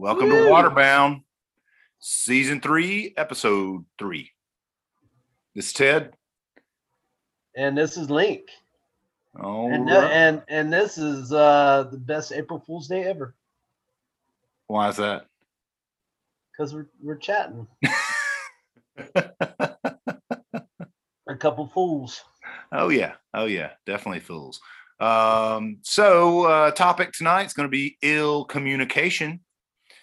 Welcome to Waterbound, season three, episode three. This is Ted. And this is Link. Oh, And, th- and and this is uh the best April Fool's Day ever. why is that? Because we're we're chatting. A couple fools. Oh yeah, oh yeah, definitely fools. Um, so uh, topic tonight is going to be ill communication,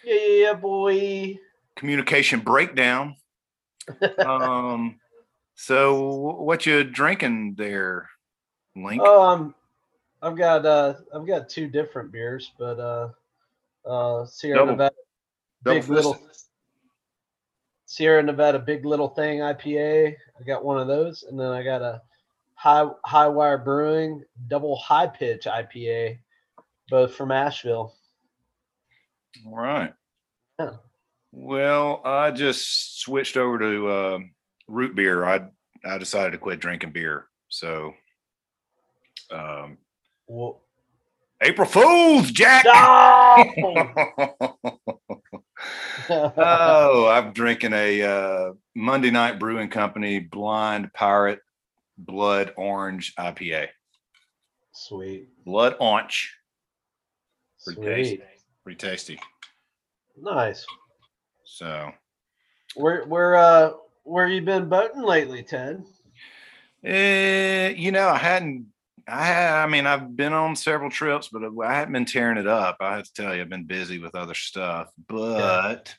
Yeah, boy. communication breakdown. Um, so what you drinking there, Link? Um I've got uh I've got two different beers, but uh uh Sierra Double- Nevada Double Big Little. Sierra Nevada Big Little Thing IPA. I got one of those, and then I got a high Hi-Wire brewing double Hi-Pitch IPA, both from Asheville. All right. Yeah. Well, I just switched over to uh, root beer. I I decided to quit drinking beer. So, um, Well, April Fools, Jack. no! oh, I'm drinking a uh, Monday Night Brewing Company Blind Pirate Blood Orange IPA. Sweet. Blood Orange. Sweet. Pretty tasty. Nice. So, Where where uh where you been boating lately, Ted? Eh, you know, I hadn't. I had, I mean, I've been on several trips, but I hadn't been tearing it up. I have to tell you, I've been busy with other stuff. But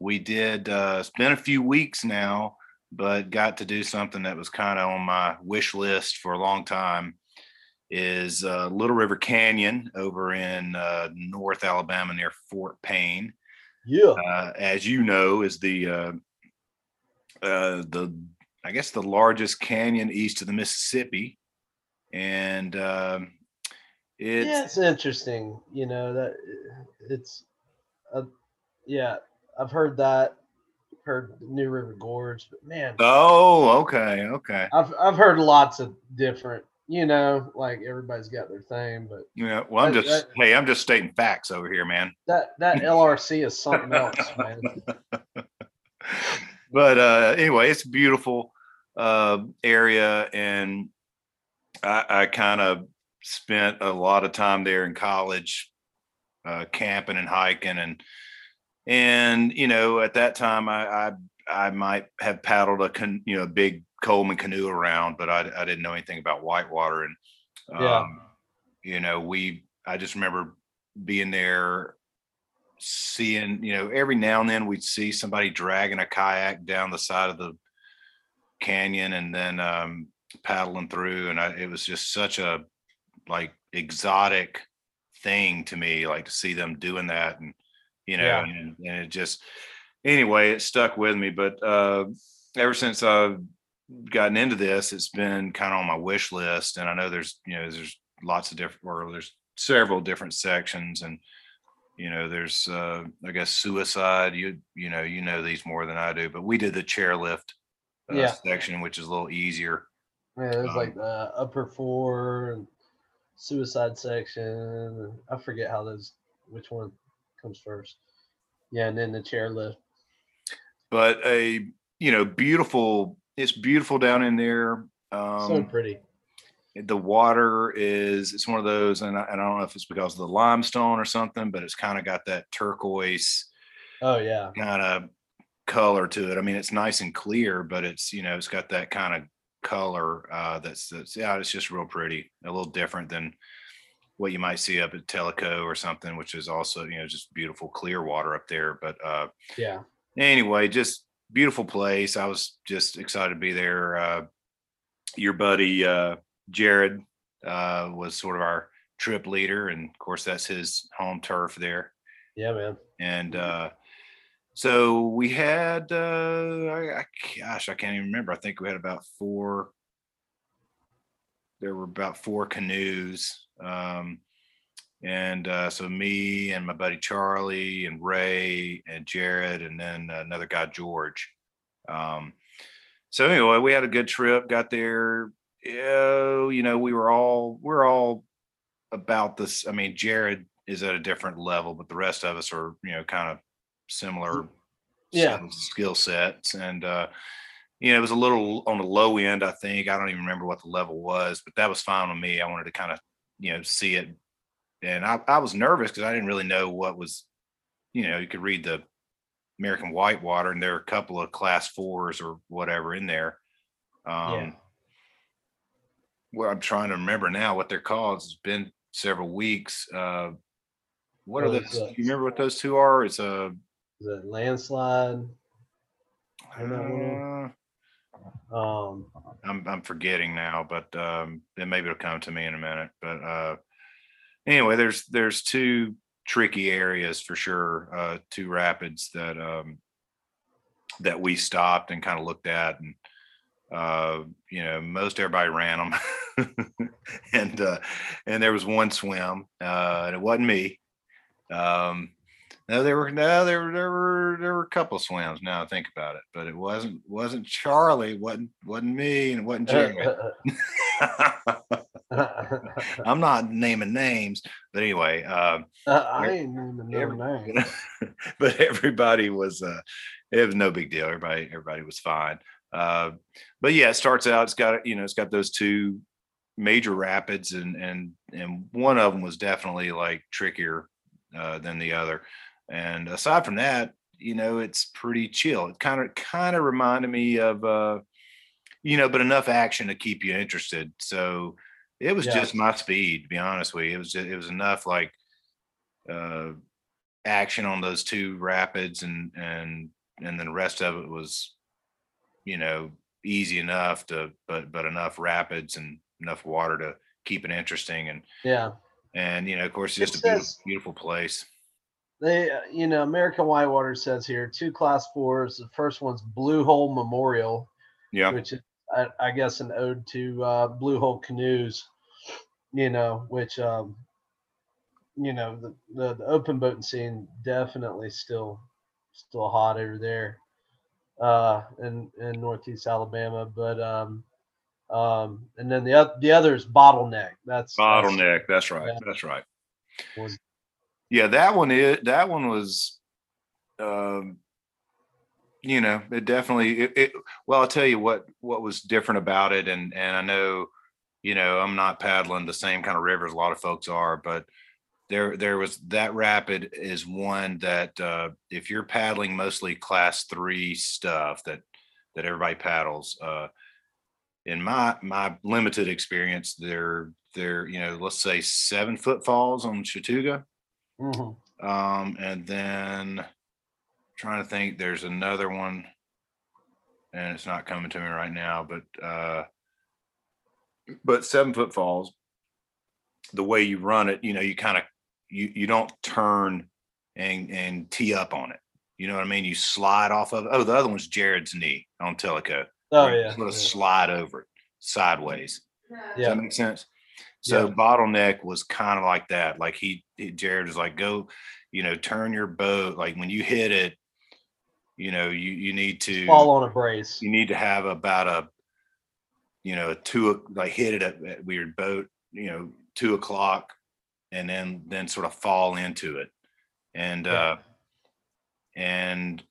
we did. Uh, it's been a few weeks now, but got to do something that was kind of on my wish list for a long time. Is uh, Little River Canyon over in uh, North Alabama near Fort Payne Yeah. uh, as you know, is the uh, uh, the I guess the largest canyon east of the Mississippi, and um, it's yeah, it's interesting. You know that it's, uh, yeah, I've heard that, heard New River Gorge, but man, oh okay okay I've I've heard lots of different. You know, like everybody's got their thing, but yeah. Well, I'm That- just that- hey, I'm just stating facts over here, man. that that LRC is something else, man. but uh, anyway, it's a beautiful uh, area, and I, I kind of spent a lot of time there in college, uh, camping and hiking, and and you know at that time I I, I might have paddled a can, you know a big Coleman canoe around, but I, I didn't know anything about whitewater, and um, Yeah. you know we I just remember being there seeing, you know, every now and then we'd see somebody dragging a kayak down the side of the canyon and then um, paddling through. And I, it was just such a like exotic thing to me, like to see them doing that. And, you know, Yeah. and, and it just, anyway, it stuck with me. But uh, ever since I've gotten into this, it's been kind of on my wish list. And I know there's, you know, there's lots of different, or there's several different sections and, you know there's uh i guess suicide you you know you know these more than i do but we did the chairlift uh, Yeah. section which is a little easier Yeah, there's Um, like the upper four and suicide section. I forget how those which one comes first. Yeah, and then the chairlift. but a you know beautiful it's beautiful down in there so um pretty. the water is it's one of those and I, and I don't know if it's because of the limestone or something but it's kind of got that turquoise Oh yeah. kind of color to it i mean it's nice and clear but it's you know it's got that kind of color uh that's that's yeah it's just real pretty a little different than what you might see up at Tellico or something which is also you know just beautiful clear water up there but uh Yeah. anyway just beautiful place. I was just excited to be there. Uh your buddy uh jared uh was sort of our trip leader and of course that's his home turf there. Yeah, man. and uh so we had uh I, I gosh i can't even remember. I think we had about four there were about four canoes um and uh so me and my buddy charlie and ray and jared and then another guy george um so anyway we had a good trip got there yeah, you know we were all we're all about this i mean jared is at a different level, but the rest of us are, you know, kind of similar Yeah. skill- skill sets. And uh, you know, it was a little on the low end, I think. I don't even remember what the level was, but that was fine with me. I wanted to kind of, you know, see it. And I, I was nervous because I didn't really know what was, you know, you could read the American Whitewater, and there are a couple of class fours or whatever in there. Um, Yeah. Well, I'm trying to remember now what they're called. It's been several weeks. Uh, what are Those, uh, you remember what those two are? It's a. Is it landslide? I don't know. Uh, Um, I'm I'm forgetting now, but um, then maybe it'll come to me in a minute. But uh, anyway, there's there's two tricky areas for sure. Uh, two rapids that um, that we stopped and kind of looked at, and uh, you know, most everybody ran them, and uh, and there was one swim, uh, and it wasn't me. Um, no, there were no, there were there were there were a couple swims. Now I think about it, but it wasn't wasn't Charlie, wasn't wasn't me, and it wasn't Jerry. I'm not naming names, but anyway, uh, I ain't naming no Every- name. but everybody was uh, it was no big deal. Everybody everybody was fine. Uh, but yeah, it starts out. It's got you know it's got those two major rapids, and and and one of them was definitely like trickier uh, than the other. And aside from that, you know, it's pretty chill. It kind of kind of reminded me of uh, you know, but enough action to keep you interested. So it was Yeah. just my speed, to be honest with you. It was just, it was enough like uh action on those two rapids and and and then the rest of it was you know easy enough to but but enough rapids and enough water to keep it interesting and Yeah. and you know of course It just a beautiful, says- beautiful place They, uh, you know, American Whitewater says here two class fours. The first one's Blue Hole Memorial, yeah which is, I, I guess, an ode to uh, Blue Hole canoes. You know, which, um, you know, the, the the open boating scene definitely still still hot over there, uh, in in Northeast Alabama. But um, um, and then the the other is Bottleneck. That's that's- bottleneck that's right Yeah. that's right Was- yeah that one is that one was um you know it definitely it, it well i'll tell you what what was different about it and and i know you know i'm not paddling the same kind of rivers a lot of folks are but there there was that rapid is one that uh if you're paddling mostly class three stuff that that everybody paddles uh in my my limited experience they're they're you know let's say seven foot falls on Chattooga Mhm. um, and then trying to think, there's another one, and it's not coming to me right now, but uh, but seven foot falls. The way you run it, you know, you kind of you you don't turn and and tee up on it. You know what I mean? You slide off of. Oh, the other one's Jared's knee on Tellico. Oh yeah. sort of yeah. slide over it sideways. Does Yeah. that make sense? So Yeah. bottleneck was kind of like that. Like he, he- Jared was like, go, you know, turn your boat. Like when you hit it, you know, you you need to Fall on a brace. you need to have about a, you know, a two like hit it at, at weird boat, you know, two o'clock, and then then sort of fall into it, and Yeah. uh, and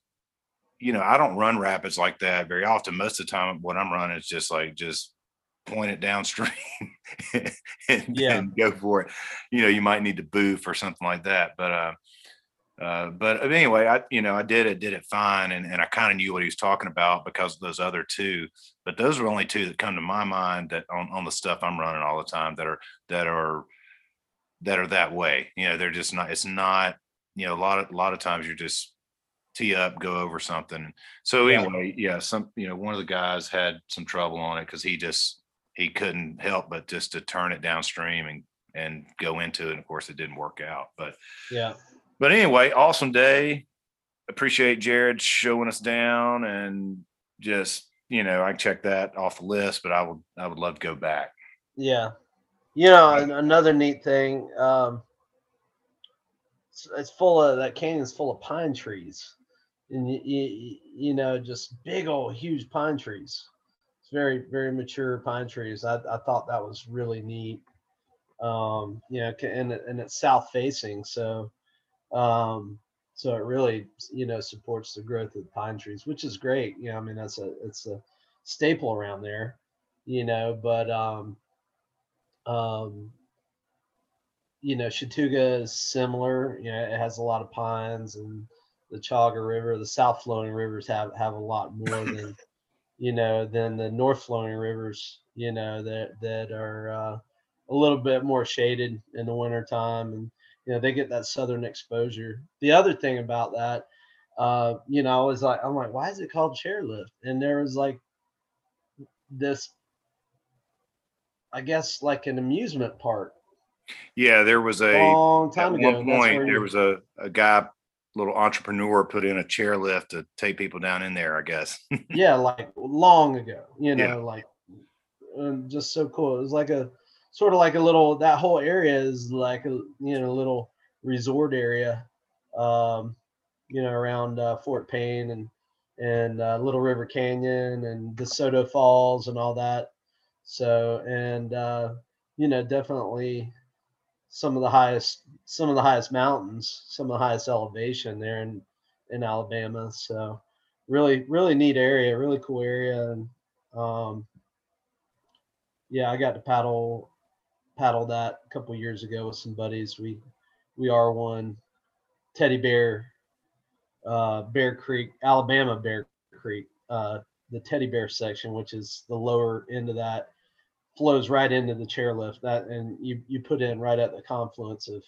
you know, I don't run rapids like that very often. Most of the time, what I'm running is just like just point it downstream and, Yeah. and go for it. You know, you might need to boof or something like that, but uh, uh, but anyway, I you know I did it, did it fine, and and I kind of knew what he was talking about because of those other two. But those are only two that come to my mind that on on the stuff I'm running all the time that are that are that are that way. You know, they're just not. It's not. You know, a lot of a lot of times you're just tee up, go over something. So Yeah. anyway, yeah, some you know one of the guys had some trouble on it because he just he couldn't help but just to turn it downstream and and go into it. And of course, it didn't work out, but Yeah. But anyway, awesome day. Appreciate Jared showing us down and just, you know, I can check that off the list, but I would I would love to go back. Yeah. You know, another neat thing, um, it's, it's full of that canyon's full of pine trees. And you, you, you know, just big old huge pine trees. It's very, very mature pine trees. I, I thought that was really neat. Um, you know, and and it's south facing, so um, so it really you know supports the growth of the pine trees, which is great. You know, I mean that's a it's a staple around there, you know. But um, um, you know, Chattooga is similar. You know, it has a lot of pines, and the Chaga River, the south flowing rivers have have a lot more than you know than the north flowing rivers. You know that that are uh, a little bit more shaded in the wintertime and you know they get that southern exposure. The other thing about that, uh, you know, I was like, I'm like, why is it called chairlift? And there was like this, I guess, like an amusement park Yeah, there was a long time one ago. that's point there was a, a guy, little entrepreneur put in a chairlift to take people down in there, I guess. yeah, like long ago, you Yeah. know, like and just so cool. It was like a sort of like a little that whole area is like a you know little resort area, um, you know, around uh, Fort Payne and and uh, Little River Canyon and DeSoto Falls and all that. So and uh, you know definitely some of the highest some of the highest mountains, some of the highest elevation there in in Alabama. So really really neat area, really cool area, and um, yeah, I got to paddle paddle that a couple years ago with some buddies. We we are one Teddy Bear, uh, Bear Creek, Alabama Bear Creek, uh, the Teddy Bear section, which is the lower end of that, flows right into the chairlift. That and you you put in right at the confluence of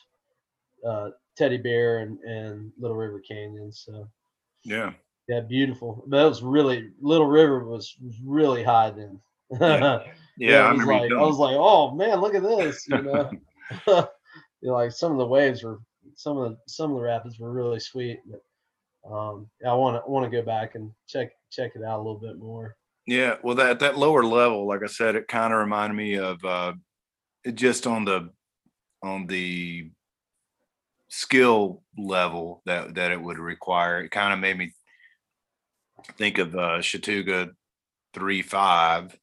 uh, Teddy Bear and and Little River Canyon. So Yeah. yeah, beautiful. But it was really Little River was really high then. Yeah. Yeah, I I was remember like, I was like, oh man, look at this, you know. you know, like some of the waves were, some of the some of the rapids were really sweet. But um, I want to want to go back and check check it out a little bit more. Yeah, well, that that lower level, like I said, it kind of reminded me of uh, it just on the on the skill level that that it would require. It kind of made me think of uh, Chattooga three five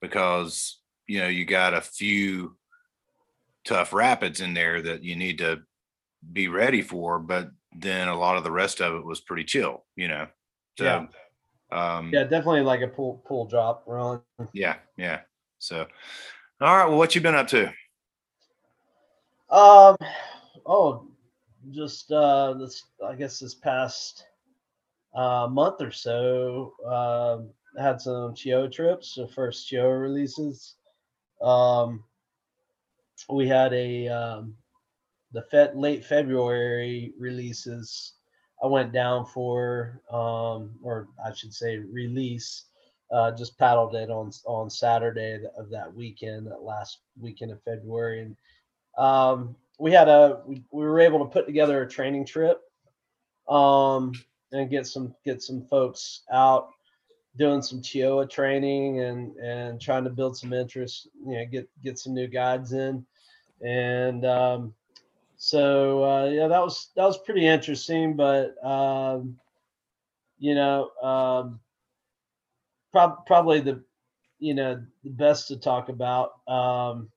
because you know you got a few tough rapids in there that you need to be ready for, but then a lot of the rest of it was pretty chill, you know. So, Yeah. um, Yeah, definitely like a pull pull drop run. yeah, yeah. So, all right. Well, what you been up to? Um, oh, just uh, this I guess this past uh, month or so, um, had some Cheoah trips, the first Cheoah releases. Um, we had a um, the Fed late February releases. I went down for, um, or I should say, release. Uh, just paddled it on on Saturday of that weekend, that last weekend of February, and um, we had a we, we were able to put together a training trip um, and get some get some folks out doing some Cheoah training and and trying to build some interest you know get get some new guides in. And um, so uh, yeah that was that was pretty interesting but um, you know um, prob- probably the you know the best to talk about um,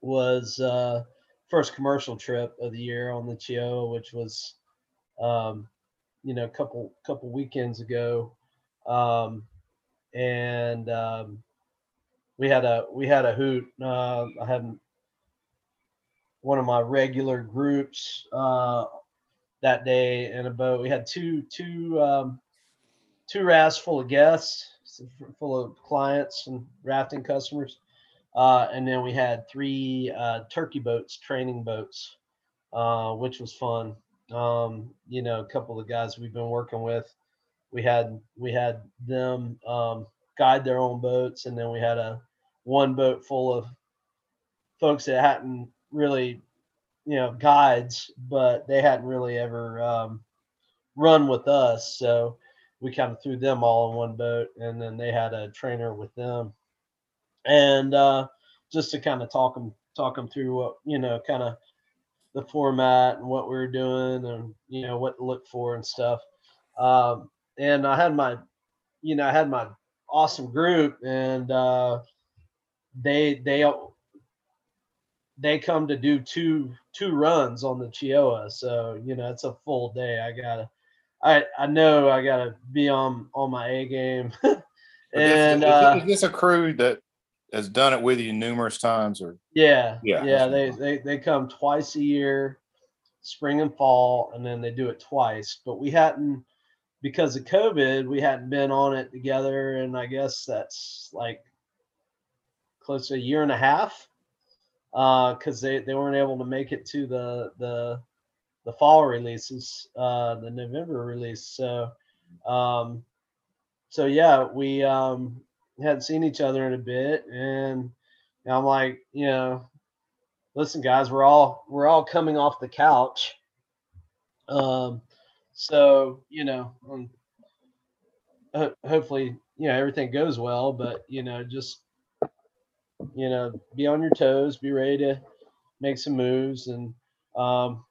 was uh, first commercial trip of the year on the Cheoah, which was, um, you know, a couple couple weekends ago, um, and um, we had a we had a hoot. Uh, I had one of my regular groups uh, that day in a boat. We had two two um, two rafts full of guests, full of clients and rafting customers. Uh, and then we had three uh, turkey boats, training boats, uh, which was fun. Um, you know, a couple of guys we've been working with, we had we had them um, guide their own boats, and then we had a one boat full of folks that hadn't really, you know, guides, but they hadn't really ever um, run with us, so we kind of threw them all in one boat, and then they had a trainer with them. And uh, just to kind of talk them talk them through what you know kind of the format and what we were doing and you know what to look for and stuff. Um, and i had my you know i had my awesome group and uh, they they they come to do two two runs on the Cheoah. So you know it's a full day. I gotta, I I know I gotta be on on my A game. and is, uh, is this a crew that has done it with you numerous times, or yeah, Yeah. yeah, they they they come twice a year, spring and fall, and then they do it twice. But we hadn't because of COVID, we hadn't been on it together, and I guess that's like close to a year and a half Uh, because they, they weren't able to make it to the the the fall releases, uh, the November release. So, um, so yeah, we um, hadn't seen each other in a bit, and I'm like, you know, listen, guys, we're all we're all coming off the couch. Um, so you know, um, ho- hopefully, you know, everything goes well, but you know, just you know, be on your toes, be ready to make some moves. And um,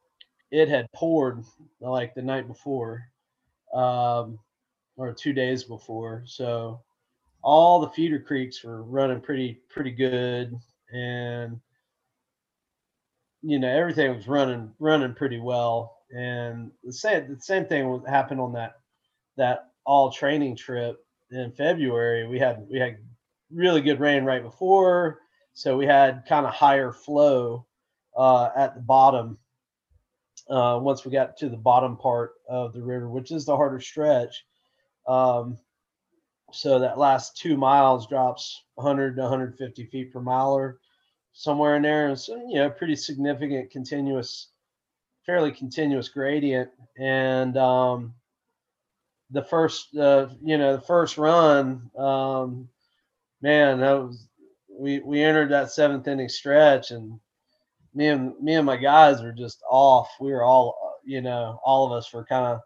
it had poured like the night before, um, or two days before. So all the feeder creeks were running pretty pretty good, and you know everything was running running pretty well. And the same the same thing would happen on that that all training trip in February. We had we had really good rain right before, so we had kind of higher flow uh, at the bottom. Uh, once we got to the bottom part of the river, which is the harder stretch, um, so that last two miles drops 100 to 150 feet per mile or somewhere in there. And so, you know, pretty significant continuous, fairly continuous gradient. And um, the first, uh, you know, the first run, um, man, that was we we entered that seventh inning stretch, and me and me and my guys were just off. We were all, you know, all of us were kind of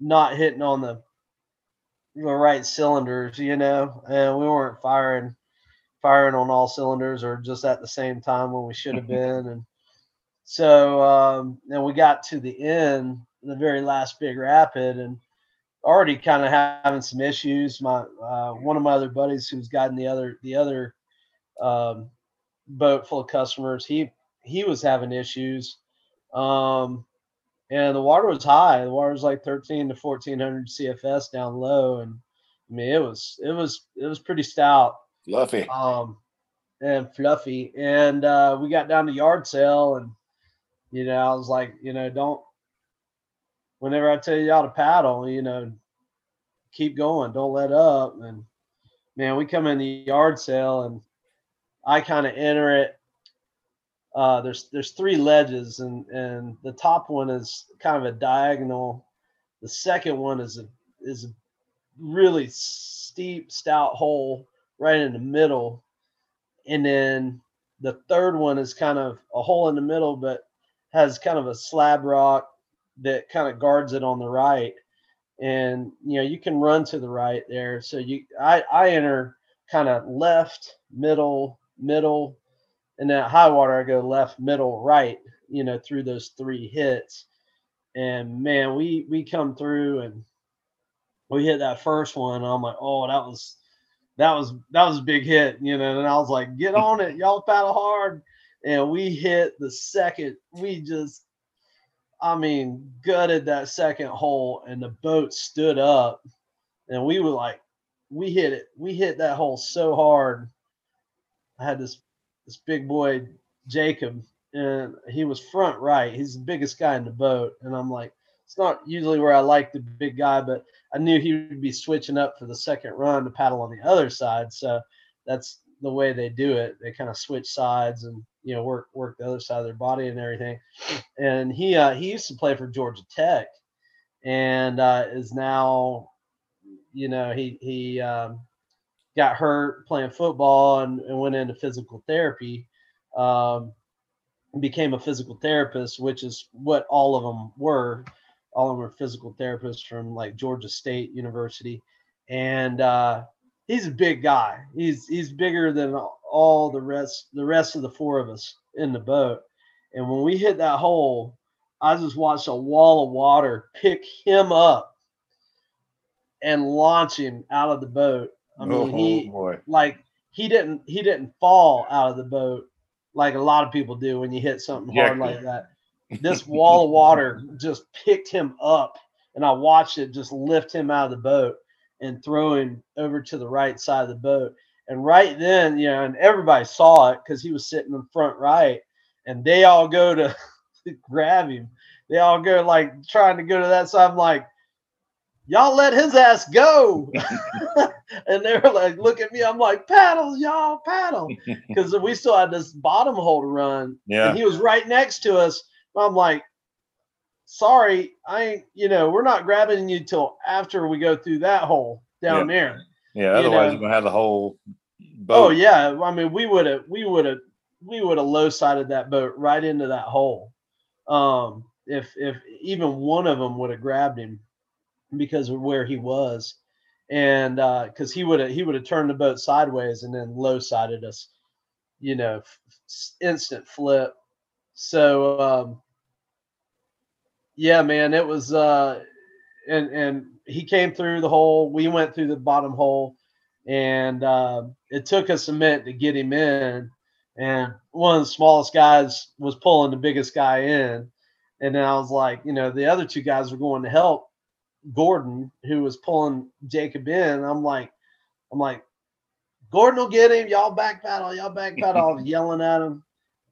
not hitting on the the right cylinders, you know, and we weren't firing firing on all cylinders or just at the same time when we should have been. And so um then we got to the end, the very last big rapid and already kind of having some issues. My uh, one of my other buddies who's guiding the other the other um, boat full of customers, he he was having issues. Um, and the water was high. The water was like 13 to 1400 CFS down low, and I mean it was it was it was pretty stout Fluffy? um, and fluffy. And uh, we got down to yard sale, and you know, I was like, you know, don't. Whenever I tell y'all to paddle, you know, keep going, don't let up. And man, we come in the yard sale, and I kind of enter it. Uh, there's there's three ledges, and and the top one is kind of a diagonal. The second one is a is a really steep, stout hole right in the middle. And then the third one is kind of a hole in the middle, but has kind of a slab rock that kind of guards it on the right. And you know, you can run to the right there. So you I, I enter kind of left, middle, middle, and then at high water I go left, middle, right, you know, through those three hits. And man, we we come through and we hit that first one. I'm like, oh, that was that was that was a big hit, you know. And I was like, get on it, y'all paddle hard. And we hit the second. We just, I mean, gutted that second hole, and the boat stood up, and we were like, we hit it. We hit that hole so hard. I had this this big boy Jacob, and he was front right. He's the biggest guy in the boat, and I'm like, it's not usually where I like the big guy, but I knew he would be switching up for the second run to paddle on the other side. So that's the way they do it. They kind of switch sides and you know work work the other side of their body and everything. And he uh, he used to play for Georgia Tech, and uh, is now, you know, he he um, got hurt playing football and, and went into physical therapy. Um, became a physical therapist, which is what all of them were all of them are physical therapists from like Georgia State University, and uh, he's a big guy. He's he's bigger than all the rest the rest of the four of us in the boat. And when we hit that hole, I just watched a wall of water pick him up and launch him out of the boat. I mean, oh he boy! like he didn't he didn't fall out of the boat. like a lot of people do when you hit something Yeah. hard like that. This wall of water just picked him up, and I watched it just lift him out of the boat and throw him over to the right side of the boat. And right then, you know, and everybody saw it because he was sitting in front right, and they all go to grab him. They all go like trying to go to that So I'm like, y'all let his ass go. and they were like, look at me. I'm like, paddles, y'all, paddle. Because we still had this bottom hole to run. Yeah. And he was right next to us. I'm like, sorry, I ain't, you know, we're not grabbing you till after we go through that hole down there. Yeah. Otherwise, know. you're gonna have the whole boat. Oh yeah, I mean we would have we would have we would have low sided that boat right into that hole. Um, if if even one of them would have grabbed him because of where he was, and because he would have he would have turned the boat sideways and then low sided us, you know, f- instant flip. So um, yeah, man, it was uh, and and he came through the hole. We went through the bottom hole and uh, it took us a minute to get him in. And one of the smallest guys was pulling the biggest guy in, and then I was like, you know, the other two guys were going to help Gordon, who was pulling Jacob in. I'm like, I'm like, Gordon will get him. Y'all back paddle. Y'all back paddle. I was yelling at him.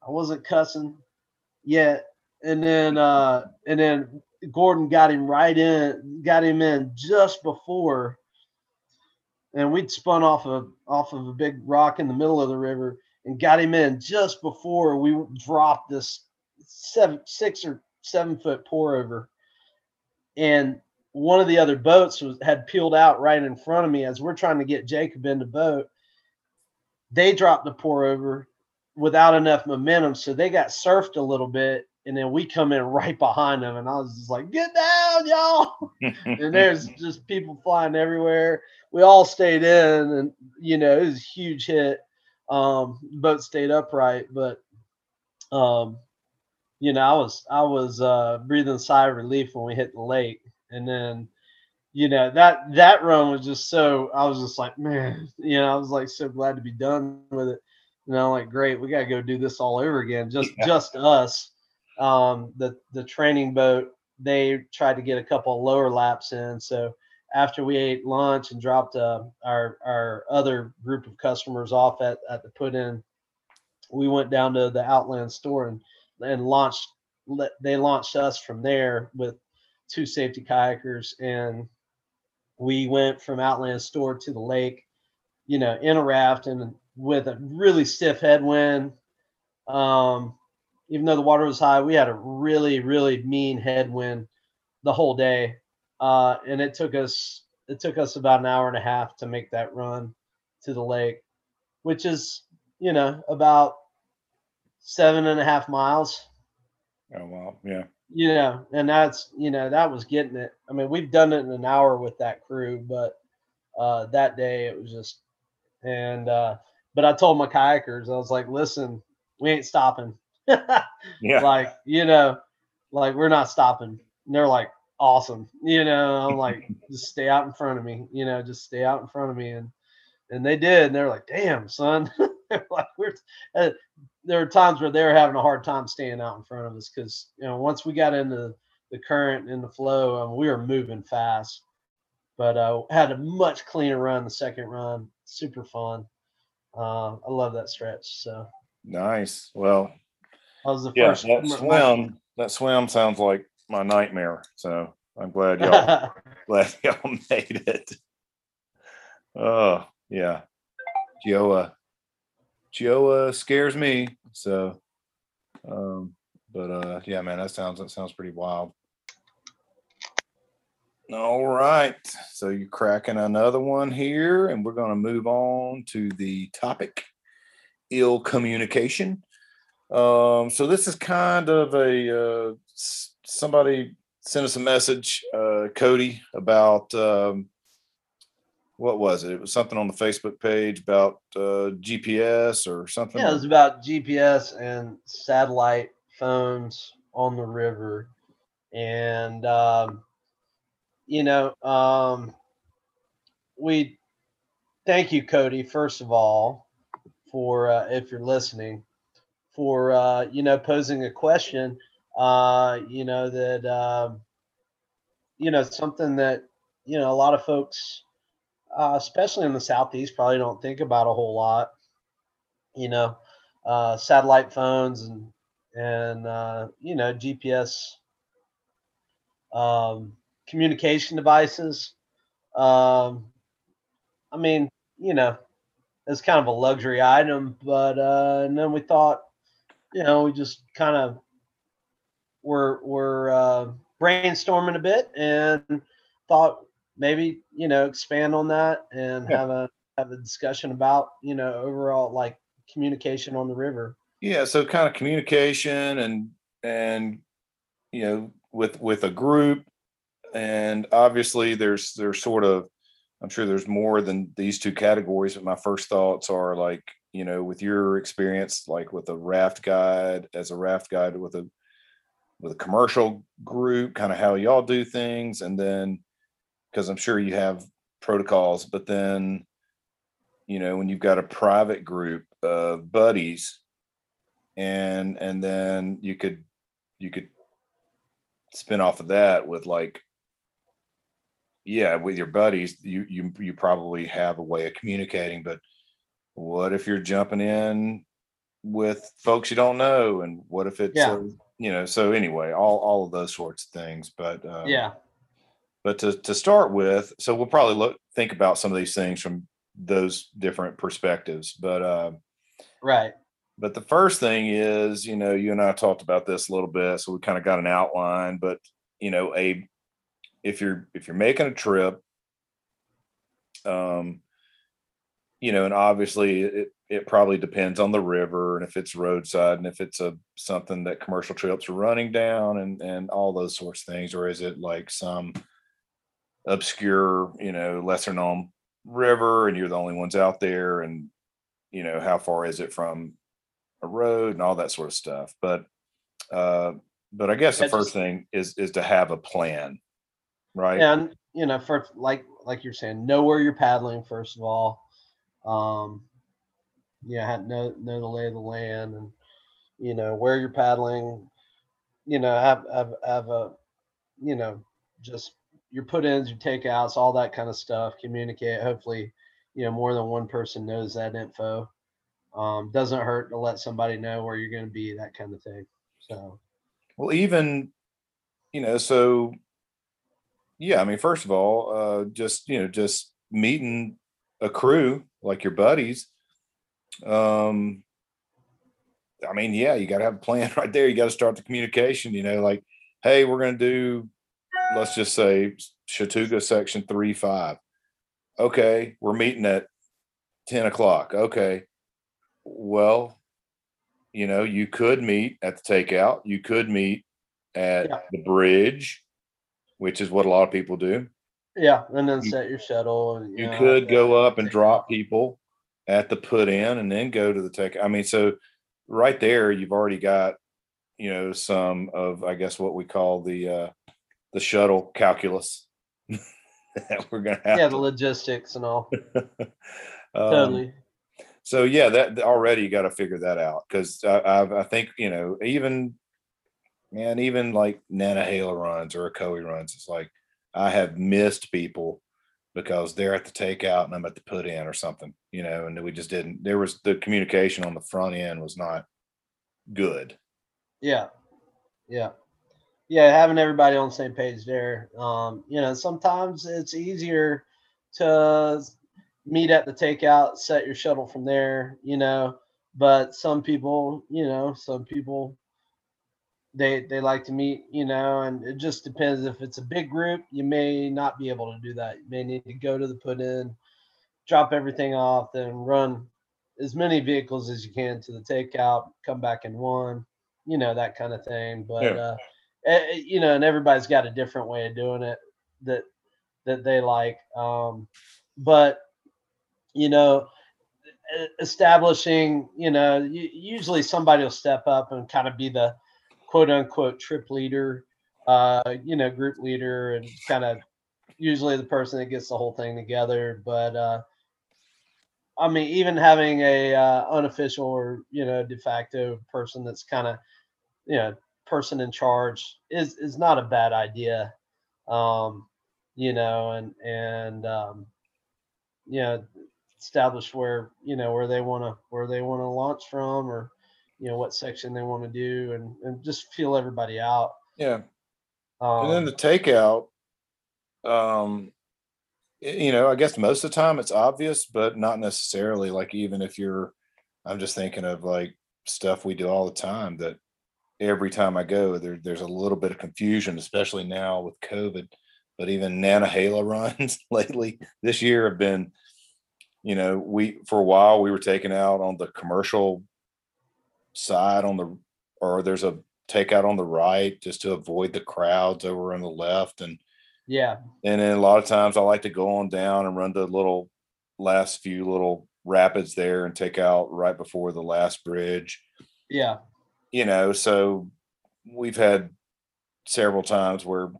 I wasn't cussing yet. And then, uh, and then Gordon got him right in, got him in just before. And we'd spun off of off of a big rock in the middle of the river and got him in just before we dropped this seven six or seven foot pour over. And one of the other boats was had peeled out right in front of me as we're trying to get jacob in the boat. They dropped the pour over without enough momentum so they got surfed a little bit and then we come in right behind them and i was just like get down y'all and there's just people flying everywhere. We all stayed in, and you know it was a huge hit. Um, boat stayed upright, but um, you know I was I was uh, breathing a sigh of relief when we hit the lake, and then you know that that run was just so I was just like man, you know I was like so glad to be done with it. You know, like great, we got to go do this all over again. Just Yeah. just us. Um, the the training boat they tried to get a couple lower laps in. So after we ate lunch and dropped uh, our our other group of customers off at, at the put in, we went down to the Outland store and and launched. They launched us from there with two safety kayakers, and we went from Outland store to the lake, you know, in a raft and with a really stiff headwind. Um, even though the water was high, we had a really, really mean headwind the whole day. Uh, and it took us it took us about an hour and a half to make that run to the lake, which is, you know, about seven and a half miles. Oh wow. Yeah. You know, and that's you know, that was getting it. I mean, we've done it in an hour with that crew, but uh that day it was just and uh but I told my kayakers, I was like, listen, we ain't stopping. Yeah. like you know like we're not stopping. And they're like awesome. You know i'm like just stay out in front of me you know just stay out in front of me. And and they did. And they're like damn son. They're like we're uh, there were times where they were having a hard time staying out in front of us because you know once we got into the current and the flow um, we were moving fast. But uh had a much cleaner run the second run. Super fun. Uh i love that stretch so. Nice. Well, was the yeah, first that my- swim, that swim sounds like my nightmare. So I'm glad y'all glad y'all made it. Oh yeah. Cheoah. Cheoah scares me. So um, but uh yeah, man, that sounds that sounds pretty wild. All right. So you're cracking another one here, and we're gonna move on to the topic ill communication. Um, so this is kind of a uh, somebody sent us a message, uh, Cody, about um, what was it? It was something on the Facebook page about uh, GPS or something. Yeah, it was about GPS and satellite phones on the river, and um, you know, um, we thank you, Cody, first of all, for uh, if you're listening, for uh, you know posing a question. Uh, you know that um, you know something that you know a lot of folks, uh, especially in the southeast, probably don't think about a whole lot. You know, uh, satellite phones and and uh, you know GPS um, communication devices. Um, I mean, you know, it's kind of a luxury item, but uh, and then we thought, you know, we just kind of were were uh, brainstorming a bit and thought maybe you know expand on that and Yeah. have a have a discussion about you know overall like communication on the river. Yeah, so kind of communication and and you know with with a group and obviously there's there's sort of I'm sure there's more than these two categories, but my first thoughts are like, you know, with your experience like with a raft guide as a raft guide with a with a commercial group, kind of how y'all do things and then because I'm sure you have protocols, but then you know, when you've got a private group of buddies and and then you could you could spin off of that with like yeah with your buddies you you you probably have a way of communicating but what if you're jumping in with folks you don't know and what if it's Yeah. you know so anyway all all of those sorts of things but um, yeah, but to to start with so we'll probably look think about some of these things from those different perspectives but uh right. but the first thing is, you know, you and I talked about this a little bit, so we kind of got an outline. But you know, a if you're if you're making a trip, um, you know, and obviously it it probably depends on the river and if it's roadside and if it's a something that commercial trips are running down and and all those sorts of things, or is it like some obscure, you know, lesser known river and you're the only ones out there and you know how far is it from a road and all that sort of stuff. But uh but I guess the first thing is is to have a plan, right? and you know for like like you're saying know where you're paddling first of all um yeah know know the lay of the land and you know where you're paddling you know have have, have a you know just your put ins your takeouts all that kind of stuff communicate hopefully you know more than one person knows that info. Um doesn't hurt to let somebody know where you're going to be that kind of thing so. Well, even you know, so yeah, I mean, first of all, uh just you know, just meeting a crew like your buddies. Um I mean, yeah, you gotta have a plan right there. You gotta start the communication, you know, like, hey, we're gonna do let's just say Chattooga section three five. Okay, we're meeting at 10 o'clock. Okay. Well, you know, you could meet at the takeout, you could meet at Yeah. the bridge, which is what a lot of people do. Yeah and then You- set your shuttle and You know, could go up and drop people at the put in and then go to the take. I mean, so right there, you've already got, you know, some of, I guess, what we call the, uh, the shuttle calculus that we're going to have yeah to the logistics and all um, totally so yeah that already you got to figure that out because I, I've, I think you know even man even like Nantahala runs or Ocoee runs it's like i have missed people because they're at the takeout and i'm at the put in or something you know and we just didn't there was the communication on the front end was not good. Yeah. Yeah. Yeah having everybody on the same page there um you know sometimes it's easier to meet at the takeout set your shuttle from there you know but some people you know some people they they like to meet you know and it just depends. If it's a big group you may not be able to do that. You may need to go to the put in drop everything off then run as many vehicles as you can to the takeout come back in one you know that kind of thing. But Yeah. uh eh, eh, you know and everybody's got a different way of doing it that that they like. Um but you know establishing you know usually somebody will step up and kind of be the quote unquote trip leader uh you know group leader and kind of usually the person that gets the whole thing together but uh I mean, even having a uh, unofficial or you know de facto person that's kind of you know person in charge is is not a bad idea. Um, you know, and and um, you know, establish where you know where they want to where they want to launch from, or you know what section they want to do, and and just feel everybody out. Yeah. Um, And then the takeout, um, you know, I guess most of the time it's obvious, but not necessarily. Like even if you're, I'm just thinking of like stuff we do all the time that every time I go, there there's a little bit of confusion, especially now with COVID. But even Nantahala runs lately this year have been, you know, we for a while we were taking out on the commercial side on the, or there's a takeout on the right just to avoid the crowds over on the left and yeah, and then a lot of times I like to go on down and run the little last few little rapids there and take out right before the last bridge. yeah, You know, so we've had several times where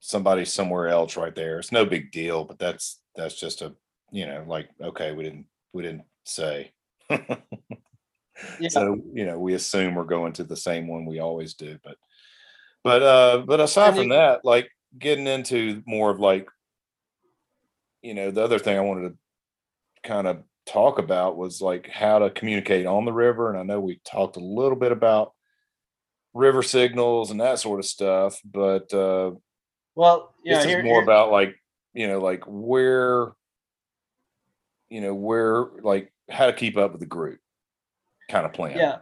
somebody's somewhere else right there. It's no big deal, but that's that's just a you know, like okay, we didn't we didn't say. yeah. So, you know, we assume we're going to the same one we always do, but but uh but aside And from you- that, like getting into more of like you know, the other thing I wanted to kind of talk about was like how to communicate on the river and I know we talked a little bit about river signals and that sort of stuff, but uh Well, yeah, this here, is more here- about like, you know, like where you know, where like how to keep up with the group kind of plan. Yeah.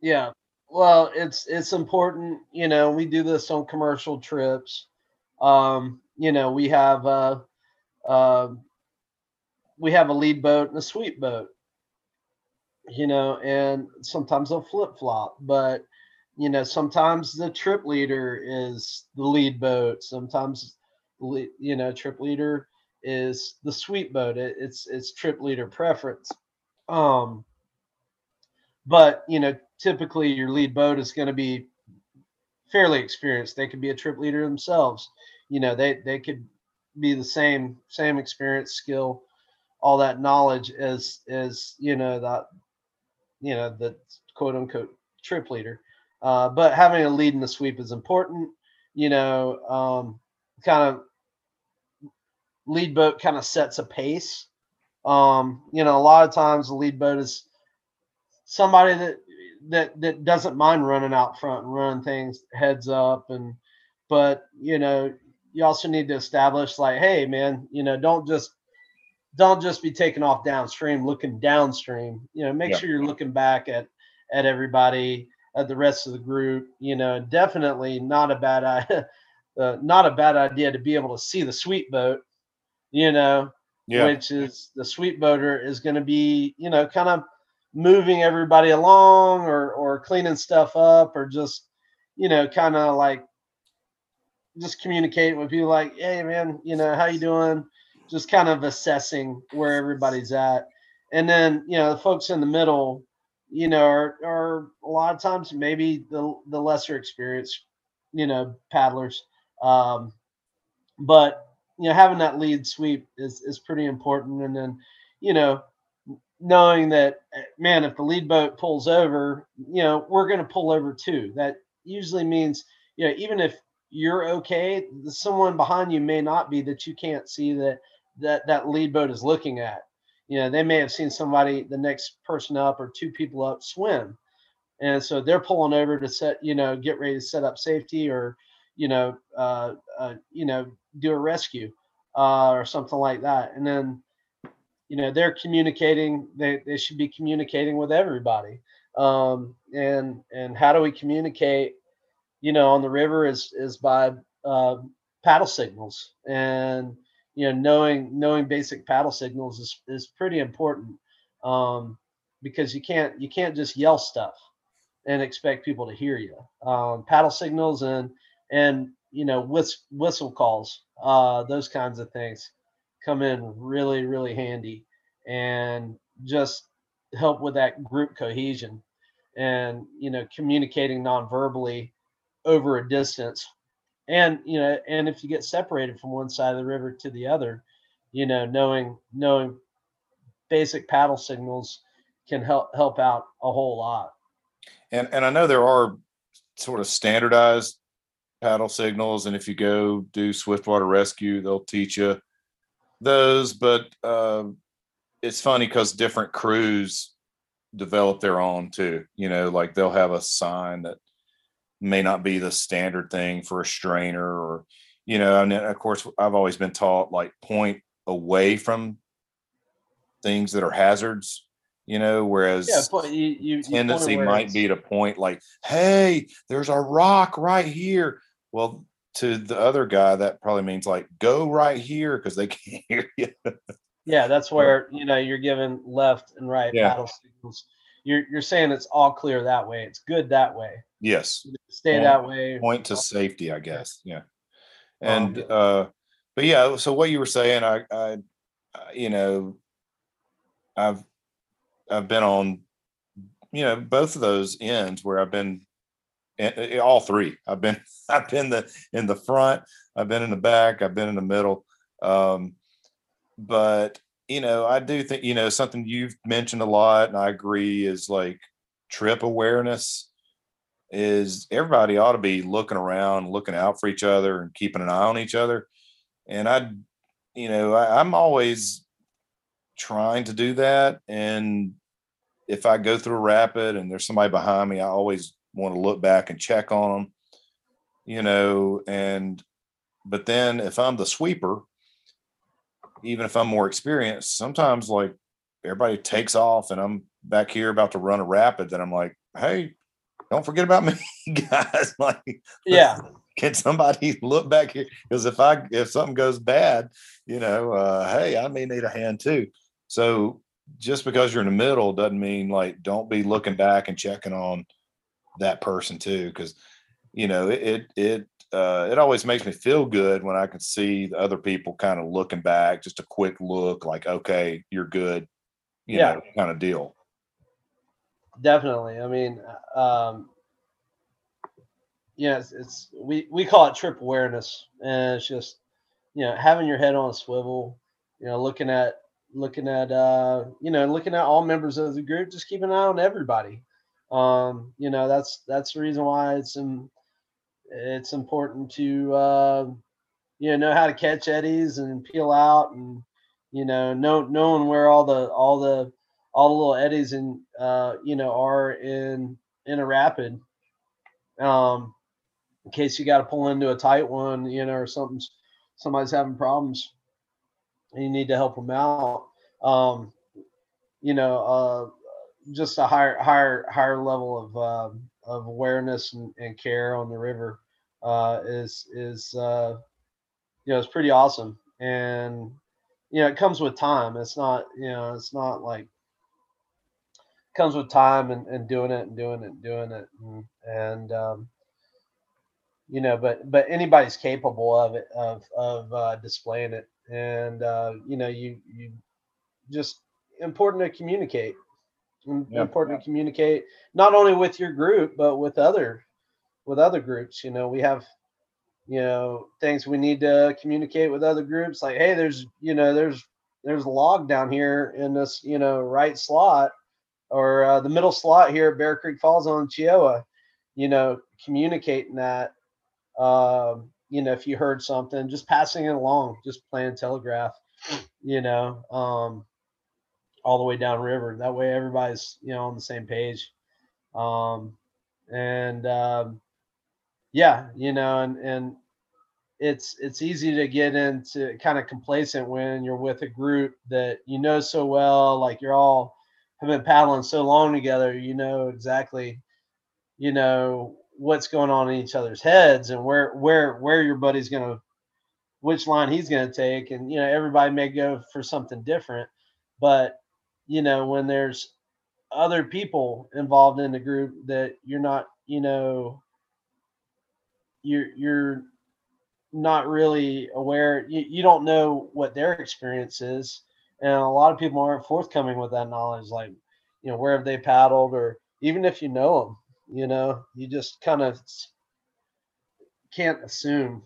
Yeah. Well, it's it's important, you know, we do this on commercial trips. Um, you know, we have uh um we have a lead boat and a sweep boat. You know, and sometimes they'll flip flop, but you know, sometimes the trip leader is the lead boat. Sometimes, you know, trip leader is the sweep boat. It, it's it's trip leader preference. Um, but you know typically your lead boat is going to be fairly experienced. They could be a trip leader themselves. You know they they could be the same same experience skill all that knowledge as as you know that you know the quote unquote trip leader. Uh, but having a lead in the sweep is important. You know um, kind of lead boat kind of sets a pace. Um, you know a lot of times the lead boat is somebody that that that doesn't mind running out front and running things heads up and but you know you also need to establish like hey man you know don't just don't just be taking off downstream looking downstream you know make Yeah. sure you're looking back at at everybody at the rest of the group you know definitely not a bad idea uh, not a bad idea to be able to see the sweep boat you know Yeah. which is the sweep boater is going to be you know kind of moving everybody along or or cleaning stuff up or just you know kind of like just communicating with people like hey man you know how you doing? Just kind of assessing where everybody's at. And then you know the folks in the middle you know are, are a lot of times maybe the the lesser experienced you know paddlers. Um but you know having that lead sweep is is pretty important. And then you know knowing that eh, man if the lead boat pulls over you know we're going to pull over too. That usually means you know even if you're okay someone behind you may not be that you can't see that that that lead boat is looking at. You know they may have seen somebody the next person up or two people up swim. And so they're pulling over to set you know get ready to set up safety or you know uh, uh you know do a rescue uh or something like that. And then you know they're communicating they, they should be communicating with everybody. Um and and how do we communicate you know on the river is is by uh paddle signals. And you know knowing knowing basic paddle signals is is pretty important um because you can't you can't just yell stuff and expect people to hear you. Um paddle signals and and you know whist, whistle calls uh those kinds of things come in really really handy and just help with that group cohesion and you know communicating non-verbally over a distance and you know and if you get separated from one side of the river to the other you know knowing knowing basic paddle signals can help help out a whole lot. And and I know there are sort of standardized paddle signals, and if you go do Swiftwater Rescue, they'll teach you those. But uh, it's funny because different crews develop their own too. You know, like they'll have a sign that may not be the standard thing for a strainer, or you know, and then, of course I've always been taught like point away from things that are hazards you know whereas Yeah, but you, you tendency might be to point like hey there's a rock right here well to the other guy that probably means like go right here because they can't hear you Yeah, that's where you know you're giving left and right Yeah. paddle signals. You're you're saying it's all clear that way. It's good that way. yes Stay Point- that way. point to safety i guess yeah Um, and uh but yeah so what you were saying i I- you know i've i've been on you know both of those ends where i've been eh, eh, all three. I've been i've been the in the front i've been in the back i've been in the middle. Um but you know i do think you know something you've mentioned a lot and i agree is like trip awareness is everybody ought to be looking around looking out for each other and keeping an eye on each other. And i you know I, i'm always trying to do that and if i go through a rapid and there's somebody behind me i always want to look back and check on them you know and but then if i'm the sweeper even if i'm more experienced sometimes like everybody takes off and i'm back here about to run a rapid then i'm like hey don't forget about me guys. Like Yeah, can somebody look back here? Because if i if something goes bad you know uh hey i may need a hand too. So just because you're in the middle doesn't mean like don't be looking back and checking on that person too because you know it it it, uh, it always makes me feel good when i can see the other people kind of looking back just a quick look like okay you're good you Yeah. know kind of deal definitely. I mean, um, yeah, it's, it's we we call it trip awareness, and it's just you know having your head on a swivel, you know, looking at looking at uh you know looking at all members of the group, just keep an eye on everybody. Um, you know, that's that's the reason why it's in, it's important to uh, you know know how to catch eddies and peel out and you know know knowing where all the all the all the little eddies and uh, you know are in in a rapid um in case you got to pull into a tight one you know or something's somebody's having problems and you need to help them out. Um you know uh just a higher higher higher level of um, of awareness and, and care on the river uh is is uh you know it's pretty awesome. And you know it comes with time. It's not you know it's not like comes with time and, and doing it and doing it and doing it. And, and um, you know but but anybody's capable of it of of uh, displaying it. And uh, you know you you just important to communicate Yeah. important to communicate not only with your group but with other with other groups you know we have you know things we need to communicate with other groups like hey there's you know there's there's a log down here in this you know right slot or uh, the middle slot here at Bear Creek Falls on Cheoah, you know, communicating that, um, you know, if you heard something, just passing it along, just playing telegraph, you know, um, all the way down river. That way everybody's, you know, on the same page. Um, and um, yeah, you know, and, and it's it's easy to get into kind of complacent when you're with a group that you know so well, like you're all have been paddling so long together, you know exactly, you know what's going on in each other's heads and where where where your buddy's gonna, which line he's gonna take, and you know everybody may go for something different, but you know when there's other people involved in the group that you're not, you know, you're you're not really aware, you, you don't know what their experience is. And a lot of people aren't forthcoming with that knowledge like you know where have they paddled or even if you know them you know you just kind of can't assume.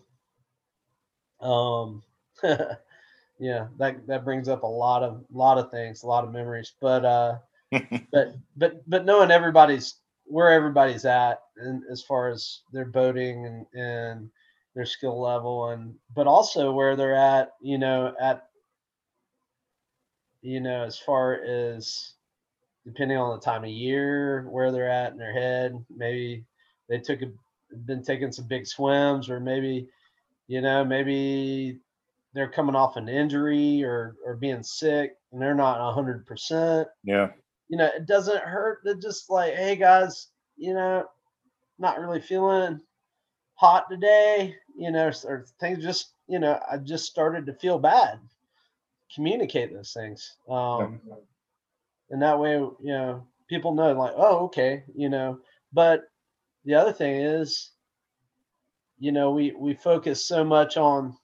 Um yeah, that that brings up a lot of lot of things, a lot of memories. But uh, but but but knowing everybody's where everybody's at, and as far as their boating and and their skill level, and but also where they're at, you know, at you know, as far as depending on the time of year, where they're at in their head, maybe they took a been taking some big swims, or maybe you know maybe they're coming off an injury or or being sick and they're not 100% Yeah. you know it doesn't hurt to just like hey guys you know not really feeling hot today you know or things just you know i just started to feel bad communicate those things. Um and that way you know people know like oh okay you know. But the other thing is you know we we focus so much on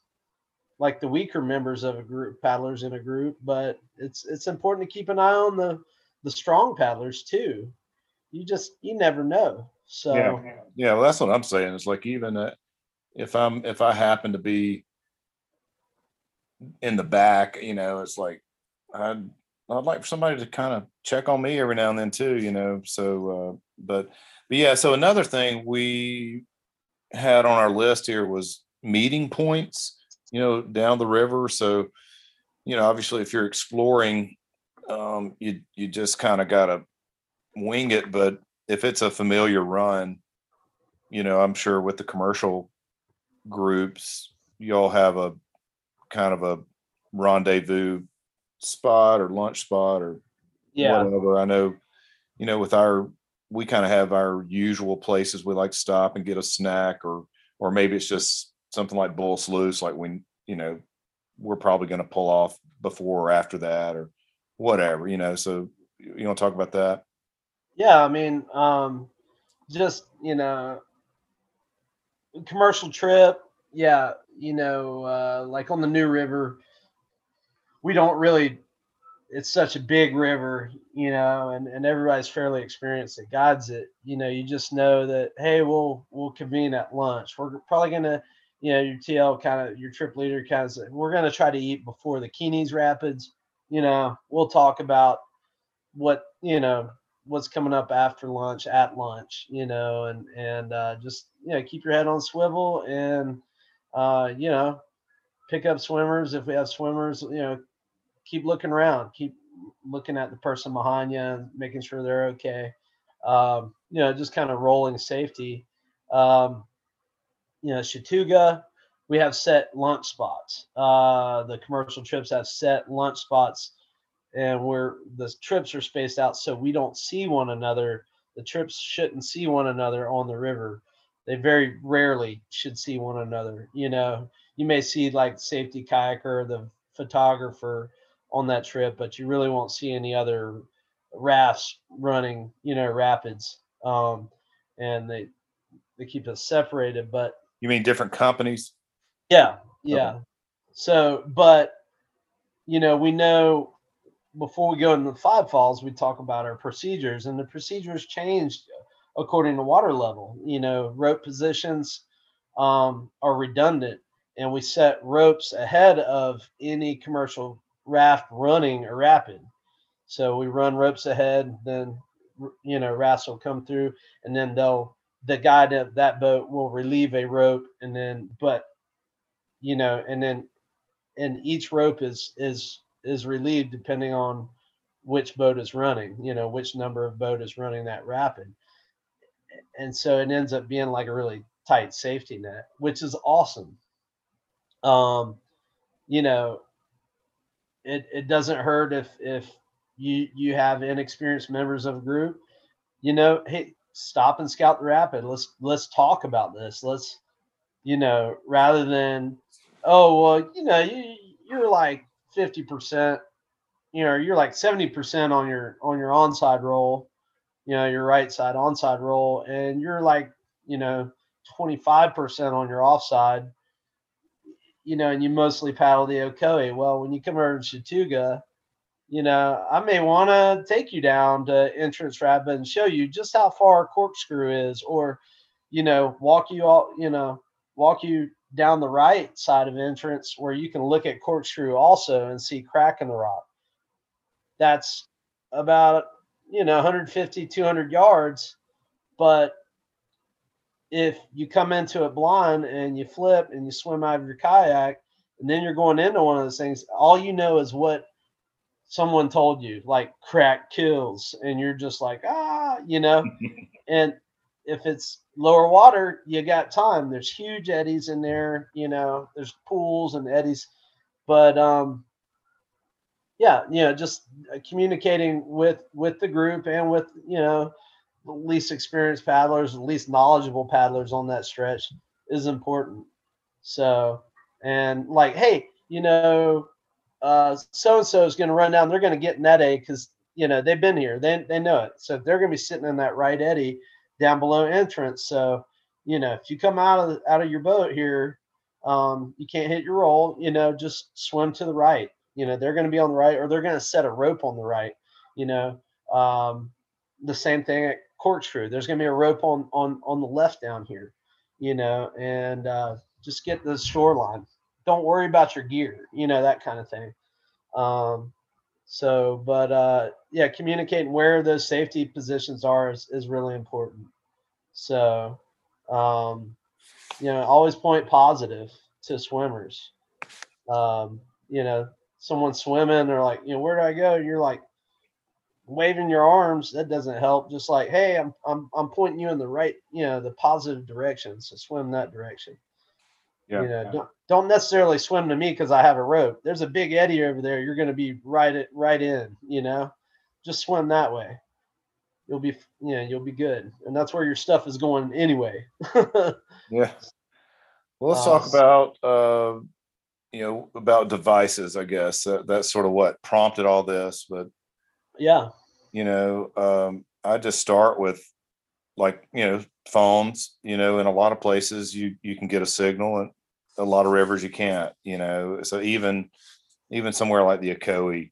like the weaker members of a group paddlers in a group but it's it's important to keep an eye on the the strong paddlers too you just you never know so Yeah. Yeah, well, that's what I'm saying. It's like even uh, if I'm if I happen to be in the back, you know, it's like I'd I'd like for somebody to kind of check on me every now and then too, you know. So, uh, but but yeah. So another thing we had on our list here was meeting points, you know, down the river. So, you know, obviously, if you're exploring, um, you you just kind of gotta wing it. But if it's a familiar run, you know, I'm sure with the commercial groups, y'all have a kind of a rendezvous spot or lunch spot or yeah whatever. I know, you know, with our we kind of have our usual places we like to stop and get a snack or or maybe it's just something like Bull Sluice, like when, you know, we're probably going to pull off before or after that or whatever, you know. So you want to talk about that? Yeah, I mean, um, just you know, commercial trip. Yeah, you know, uh, like on the New River, we don't really. It's such a big river, you know, and, and everybody's fairly experienced that guides it. You know, you just know that hey, we'll we'll convene at lunch. We're probably gonna, you know, your TL kind of your trip leader kind of we're gonna try to eat before the Keeney's Rapids. You know, we'll talk about what you know what's coming up after lunch at lunch you know and and uh, just you know keep your head on swivel and uh, you know pick up swimmers if we have swimmers you know keep looking around keep looking at the person behind you making sure they're okay um, you know just kind of rolling safety um, you know Chattooga we have set lunch spots uh, the commercial trips have set lunch spots and we're the trips are spaced out so we don't see one another. The trips shouldn't see one another on the river. They very rarely should see one another. You know, you may see like safety kayaker, the photographer on that trip, but you really won't see any other rafts running, you know, rapids. Um, and they they keep us separated, but You mean different companies? yeah, yeah. So, but you know, we know before we go into the five falls, we talk about our procedures, and the procedures changed according to water level. You know, rope positions um, are redundant, and we set ropes ahead of any commercial raft running a rapid. So we run ropes ahead, then you know rafts will come through, and then they'll the guide of that boat will relieve a rope, and then but you know, and then and each rope is is is relieved depending on which boat is running, you know, which number of boat is running that rapid. And so it ends up being like a really tight safety net, which is awesome. Um, you know, it, it doesn't hurt if if you you have inexperienced members of a group, you know, hey, stop and scout the rapid. Let's let's talk about this. Let's, you know, rather than, oh well, you know, you you're like 50%, you know, you're like 70% on your on your onside roll, you know, your right side onside roll, and you're like, you know, 25% on your offside, you know, and you mostly paddle the Ocoee. Well, when you come over to Chattooga, you know, I may want to take you down to entrance rapid and show you just how far corkscrew is, or, you know, walk you all, you know, walk you down the right side of entrance where you can look at corkscrew also and see crack in the rock. That's about you know 150 200 yards but if you come into it blind and you flip and you swim out of your kayak and then you're going into one of those things all you know is what someone told you like crack kills and you're just like ah you know? And if it's lower water you got time. There's huge eddies in there you know there's pools and eddies. But um yeah you know just uh, communicating with with the group and with you know the least experienced paddlers the least knowledgeable paddlers on that stretch is important. So and like hey you know so and so is going to run down they're going to get in that eddy because you know they've been here they, they know it. So they're going to be sitting in that right eddy down below entrance. So you know if you come out of out of your boat here um you can't hit your roll you know just swim to the right. You know they're going to be on the right or they're going to set a rope on the right you know um the same thing at corkscrew. There's going to be a rope on on on the left down here you know and uh just get the shoreline don't worry about your gear you know that kind of thing. Um so but uh yeah communicating where those safety positions are is, is really important. So um you know always point positive to swimmers. Um you know someone swimming or like you know where do i go? You're like waving your arms that doesn't help just like hey i'm i'm, I'm pointing you in the right you know the positive direction so swim that direction Yeah. you know don't, don't necessarily swim to me because i have a rope there's a big eddy over there you're going to be right at right in you know just swim that way you'll be you know you'll be good and that's where your stuff is going anyway Yeah. Well, let's talk about uh, you know about devices. I guess that, that's sort of what prompted all this. But yeah you know, um, I just start with like you know phones. You know, in a lot of places you you can get a signal, and a lot of rivers you can't. You know, so even even somewhere like the Ocoee,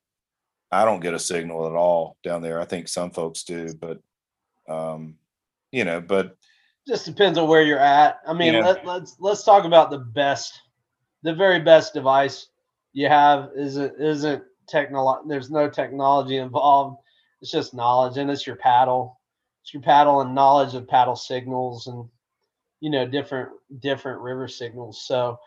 I don't get a signal at all down there. I think some folks do, but um, you know, but just depends on where you're at. I mean, Yeah. let, let's let's talk about the best, the very best device you have isn't isn't technology. There's no technology involved. It's just knowledge, and it's your paddle. It's your paddle and knowledge of paddle signals and you know different different river signals. So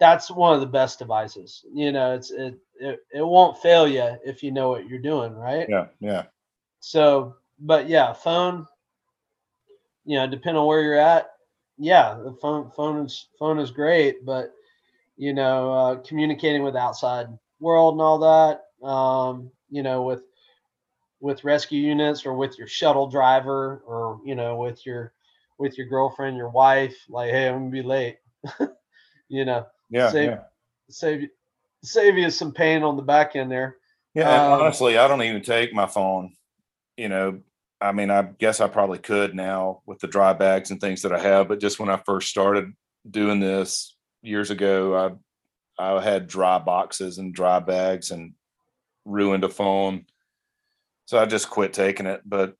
that's one of the best devices. You know, it's it it, it won't fail you if you know what you're doing, right? yeah, yeah, So, but yeah, phone. You know, depending on where you're at, yeah, the phone phone is phone is great, but you know, uh, communicating with the outside world and all that. Um, you know, with with rescue units or with your shuttle driver or you know with your with your girlfriend, your wife, like, hey, I'm gonna be late. you know, yeah, Save- yeah. save you save you some pain on the back end there. Yeah, Um, honestly, I don't even take my phone. You know, I mean, I guess I probably could now with the dry bags and things that I have, but just when I first started doing this years ago, I I had dry boxes and dry bags and ruined a phone. So I just quit taking it. But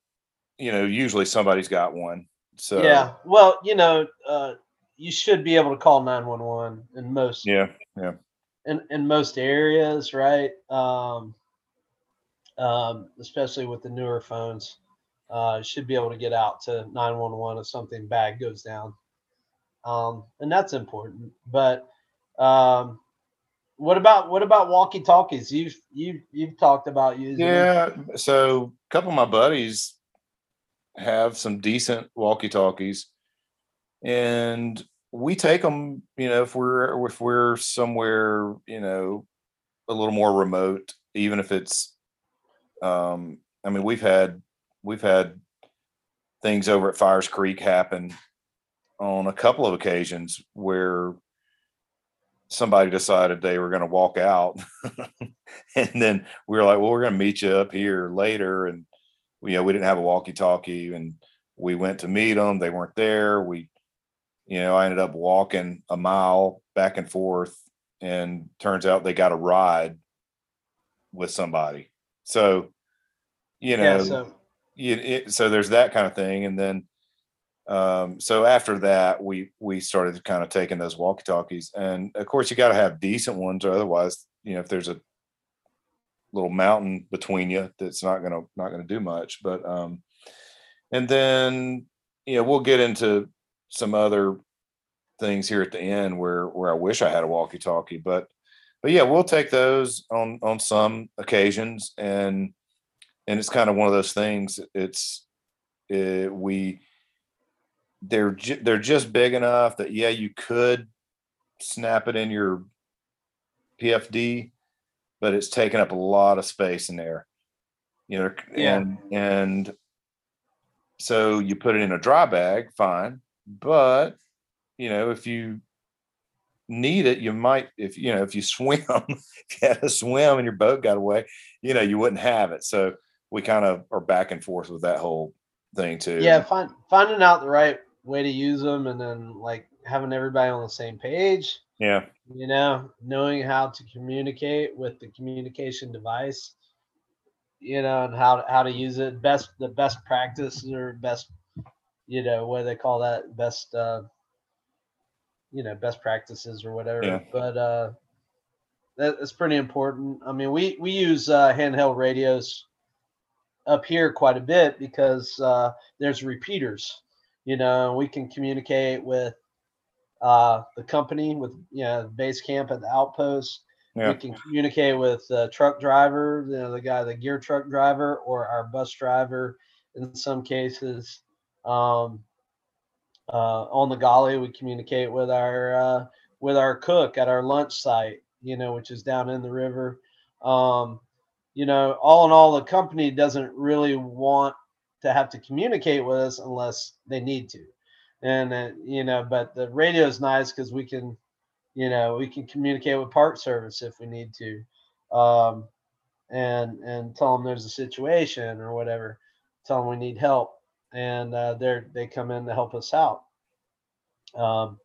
you know, usually somebody's got one. So yeah. Well, you know, uh, you should be able to call 911 in most yeah, yeah in, in most areas, right? Um, um, especially with the newer phones, uh, you should be able to get out to 911 if something bad goes down. Um, and that's important. But um, what about what about walkie talkies? You've you've you've talked about using. them. Yeah. So a couple of my buddies have some decent walkie talkies and we take them, you know, if we're, if we're somewhere, you know, a little more remote, even if it's, um, I mean, we've had, we've had things over at Fires Creek happen on a couple of occasions where somebody decided they were going to walk out. And then we were like well we're going to meet you up here later and you know we didn't have a walkie talkie and we went to meet them they weren't there we you know i ended up walking a mile back and forth and turns out they got a ride with somebody so you know Yeah. So you, it, so there's that kind of thing and then Um, so after that, we we started kind of taking those walkie talkies, and of course, you got to have decent ones, or otherwise, you know, if there's a little mountain between you, that's not gonna not gonna do much. But um, and then you know, we'll get into some other things here at the end where where I wish I had a walkie talkie, but but yeah, we'll take those on on some occasions, and and it's kind of one of those things. It's uh we they're ju- they're just big enough that yeah, you could snap it in your PFD, but it's taking up a lot of space in there. You know, Yeah. and and so you put it in a dry bag, fine, but you know, if you need it, you might if you know if you swim, if you had to swim and your boat got away, you know, you wouldn't have it. So we kind of are back and forth with that whole thing too. Yeah, find, finding out the right way to use them, and then like having everybody on the same page. Yeah. You know, knowing how to communicate with the communication device. You know, and how how to use it. Best the best practice or best, you know, what do they call that? Best. uh you know best practices or whatever Yeah. but uh that, that's pretty important i mean we we use uh handheld radios up here quite a bit because uh there's repeaters you know we can communicate with uh the company with you know base camp at the outpost. Yeah. we can communicate with the truck driver you know the guy the gear truck driver or our bus driver in some cases. Um uh, on the galley we communicate with our uh, with our cook at our lunch site you know which is down in the river. Um, you know all in all the company doesn't really want to have to communicate with us unless they need to and uh, you know but the radio is nice because we can you know we can communicate with park service if we need to um, and and tell them there's a situation or whatever tell them we need help and uh, they're they come in to help us out. Um,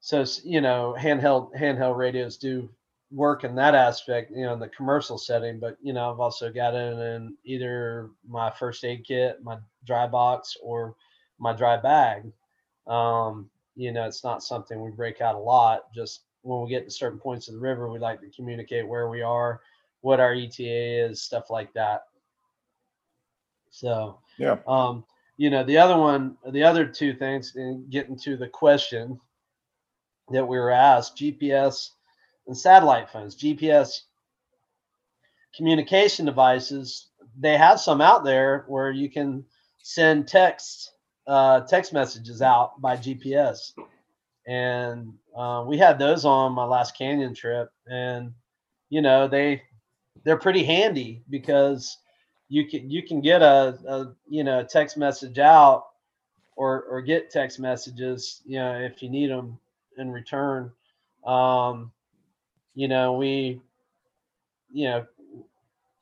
so you know, handheld handheld radios do work in that aspect, you know, in the commercial setting. But you know, I've also got it in either my first aid kit, my dry box, or my dry bag. Um, you know, it's not something we break out a lot. Just when we get to certain points of the river, we like to communicate where we are, what our ETA is, stuff like that. So Yeah. um, you know, the other one, the other two things, and getting to the question that we were asked GPS and satellite phones. GPS communication devices, they have some out there where you can send text uh, text messages out by GPS. And uh, we had those on my last canyon trip, and you know they they're pretty handy because you can you can get a, a you know text message out or or get text messages you know if you need them in return um you know we you know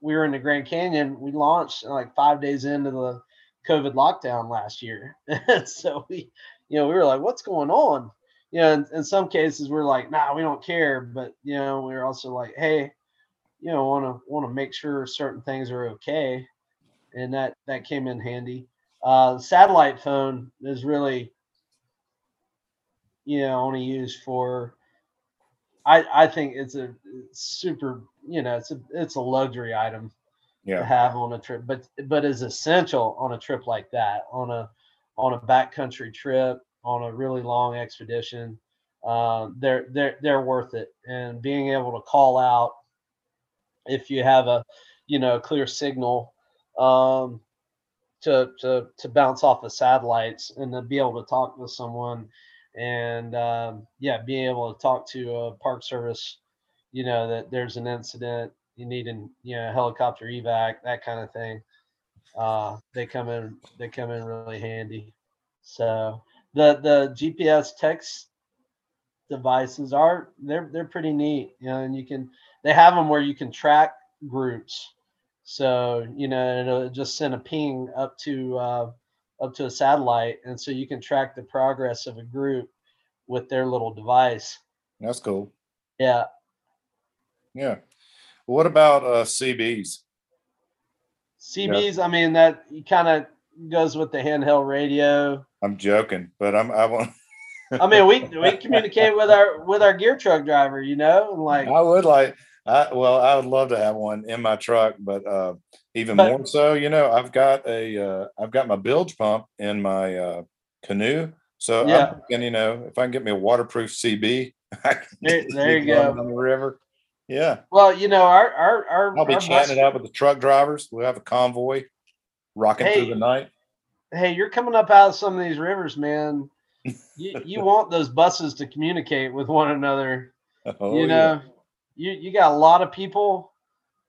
we were in the grand canyon we launched like five days into the covid lockdown last year. And so we you know we were like what's going on? You know in, in some cases we're like nah we don't care. But you know we we're also like hey you know want to want to make sure certain things are okay. And that that came in handy. Uh satellite phone is really you know only used for i i think it's a it's super you know it's a it's a luxury item to Yeah. have on a trip but but is essential on a trip like that on a on a backcountry trip on a really long expedition uh, they're they're they're worth it and being able to call out if you have a you know clear signal um, to to to bounce off the satellites and to be able to talk with someone and um, yeah being able to talk to a park service you know that there's an incident you need an you know helicopter evac that kind of thing uh, they come in they come in really handy so the the gps text devices are they're they're pretty neat you know and you can they have them where you can track groups so you know it'll just send a ping up to uh, up to a satellite and so you can track the progress of a group with their little device That's cool. yeah Yeah. What about uh CBs? cbs i mean that kind of goes with the handheld radio. I'm joking, but I'm I want I mean, we we communicate with our with our gear truck driver, you know, and like I would like I well I would love to have one in my truck, but uh even But- more so, you know, I've got a uh I've got my bilge pump in my uh canoe. So Yeah. I'm thinking, you know, if I can get me a waterproof CB, I can There- there you go. on the river. Yeah. well, you know, our our our, I'll be chatting it up with the truck drivers. We'll have a convoy rocking through the night. hey, you're coming up out of some of these rivers, man. You you want those buses to communicate with one another. Oh, you yeah. know, you you got a lot of people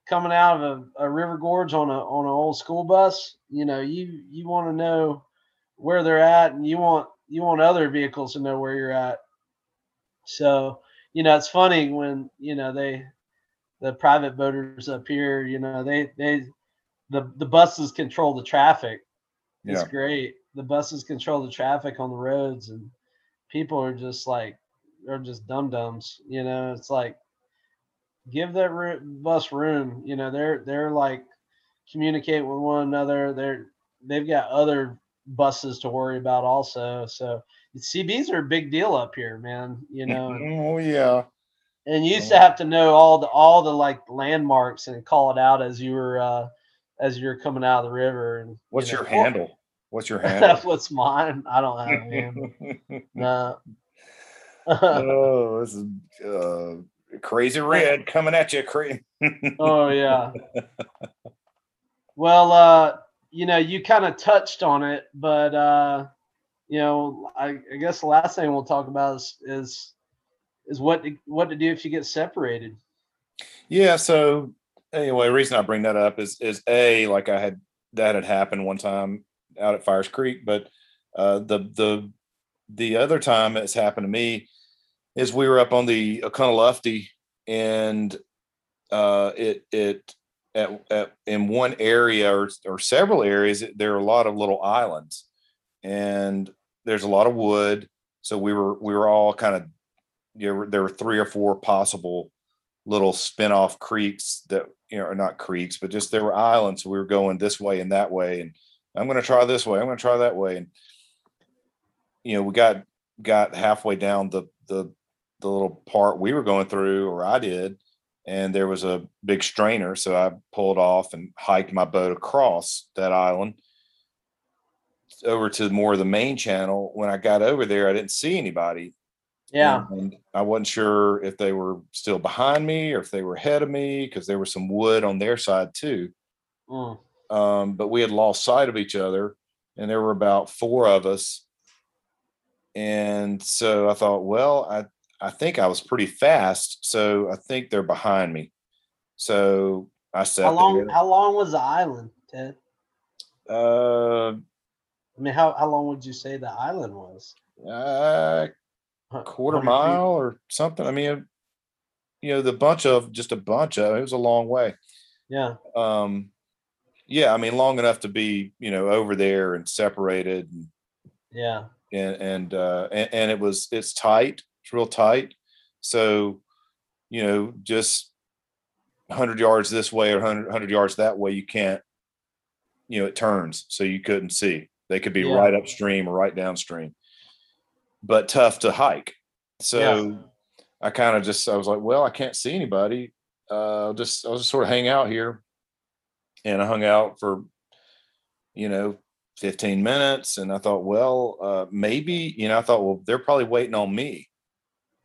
coming out of a, a river gorge on a on an old school bus. You know, you you want to know where they're at, and you want you want other vehicles to know where you're at. So you know, it's funny when you know they the private voters up here. You know, they they the the buses control the traffic. It's Yeah. great. The buses control the traffic on the roads, and people are just like are just dum dums. You know, it's like give that bus room. You know, they're they're like communicate with one another. They're they've got other buses to worry about also. So CBs are a big deal up here, man. You know, Oh yeah. and you used to have to know all the all the like landmarks and call it out as you were uh as you're coming out of the river. And you What's know, your handle? What's your handle? That's what's mine? I don't have a handle. No. oh, this is uh, crazy red coming at you, crazy. oh yeah. Well, uh, you know, you kind of touched on it, but uh, you know, I, I guess the last thing we'll talk about is is, is what to, what to do if you get separated. Yeah. So anyway, the reason I bring that up is is a like I had that had happened one time out at Fires Creek, but uh, the the the other time it's happened to me is we were up on the Oconaluftee and uh, it it at, at in one area or or several areas there are a lot of little islands and there's a lot of wood. So we were we were all kind of you know, there were three or four possible little spin-off creeks that you know are not creeks but just there were islands. So we were going this way and that way and i'm going to try this way i'm going to try that way and you know we got got halfway down the the the little part we were going through or i did and there was a big strainer. So i pulled off and hiked my boat across that island over to more of the main channel when i got over there i didn't see anybody Yeah. and I wasn't sure if they were still behind me or if they were ahead of me because there was some wood on their side too. Mm. Um, but we had lost sight of each other, and there were about four of us. And so I thought, well, I I think I was pretty fast, so I think they're behind me. So I said, How long? there. How long was the island, Ted? Uh, I mean, how how long would you say the island was? uh, quarter 100 feet? mile or something. I mean, you know, the bunch of just a bunch of it was a long way. Yeah. um yeah i mean long enough to be you know over there and separated and Yeah. and and uh and, and it was it's tight it's real tight so you know just 100 yards this way or 100, 100 yards that way you can't you know it turns so you couldn't see they could be Yeah. right upstream or right downstream but tough to hike so i kind of just i was like well i can't see anybody uh I'll just i'll just sort of hang out here and i hung out for you know 15 minutes and i thought well uh maybe you know i thought well they're probably waiting on me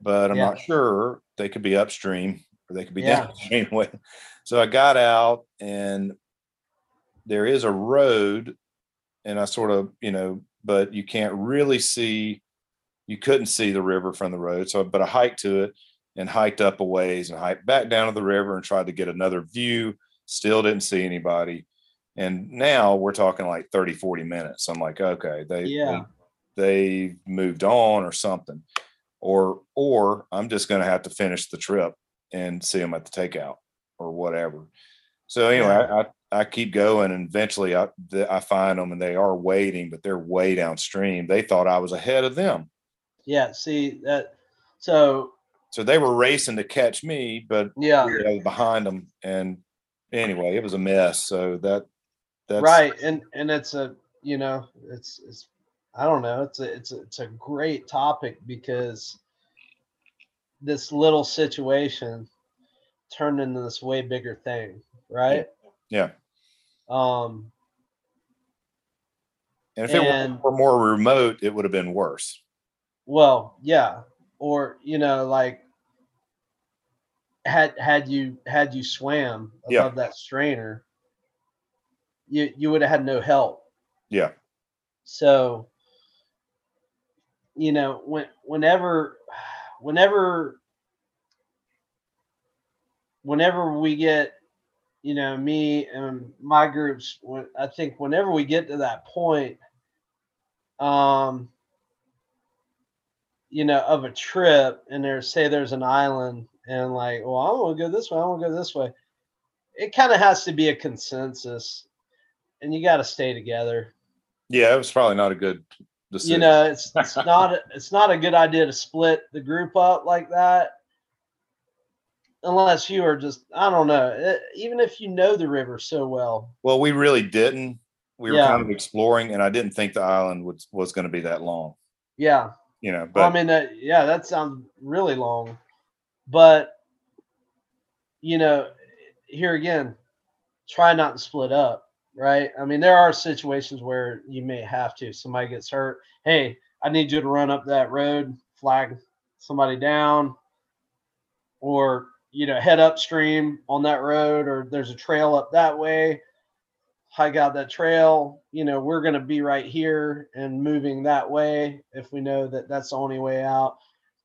but i'm Yeah. not sure they could be upstream or they could be Yeah. downstream so i got out and there is a road and i sort of you know but you can't really see you couldn't see the river from the road so but i hiked to it and hiked up a ways and hiked back down to the river and tried to get another view still didn't see anybody and now we're talking like 30 40 minutes i'm like okay they Yeah. they, they moved on or something or or i'm just going to have to finish the trip and see them at the takeout or whatever so anyway. I, I keep going and eventually i the, i find them and they are waiting but they're way downstream they thought i was ahead of them Yeah. See that. So so they were racing to catch me but yeah. Behind them. And anyway, it was a mess. So that that's right and and it's a you know, it's it's I don't know. It's a it's a, it's a great topic because this little situation turned into this way bigger thing, right? Yeah. Um, And if it were more remote, it would have been worse. well, yeah, or you know, like had had you had you swam above Yeah. that strainer, you you would have had no help. Yeah. So, you know, when whenever whenever whenever we get you know me and my groups i think whenever we get to that point um you know of a trip and there's say there's an island and like well i want to go this way i want to go this way it kind of has to be a consensus and you got to stay together Yeah, it was probably not a good decision. you know it's it's not it's not a good idea to split the group up like that unless you are just i don't know eh, even if you know the river so well well, we really didn't. We were Yeah. kind of exploring, and I didn't think the island was was going to be that long. yeah You know, well, but i mean that yeah that sounds really long but you know here again try not to split up right i mean there are situations where you may have to somebody gets hurt hey i need you to run up that road flag somebody down or you know head upstream on that road or there's a trail up that way hike out that trail you know we're going to be right here and moving that way if we know that that's the only way out.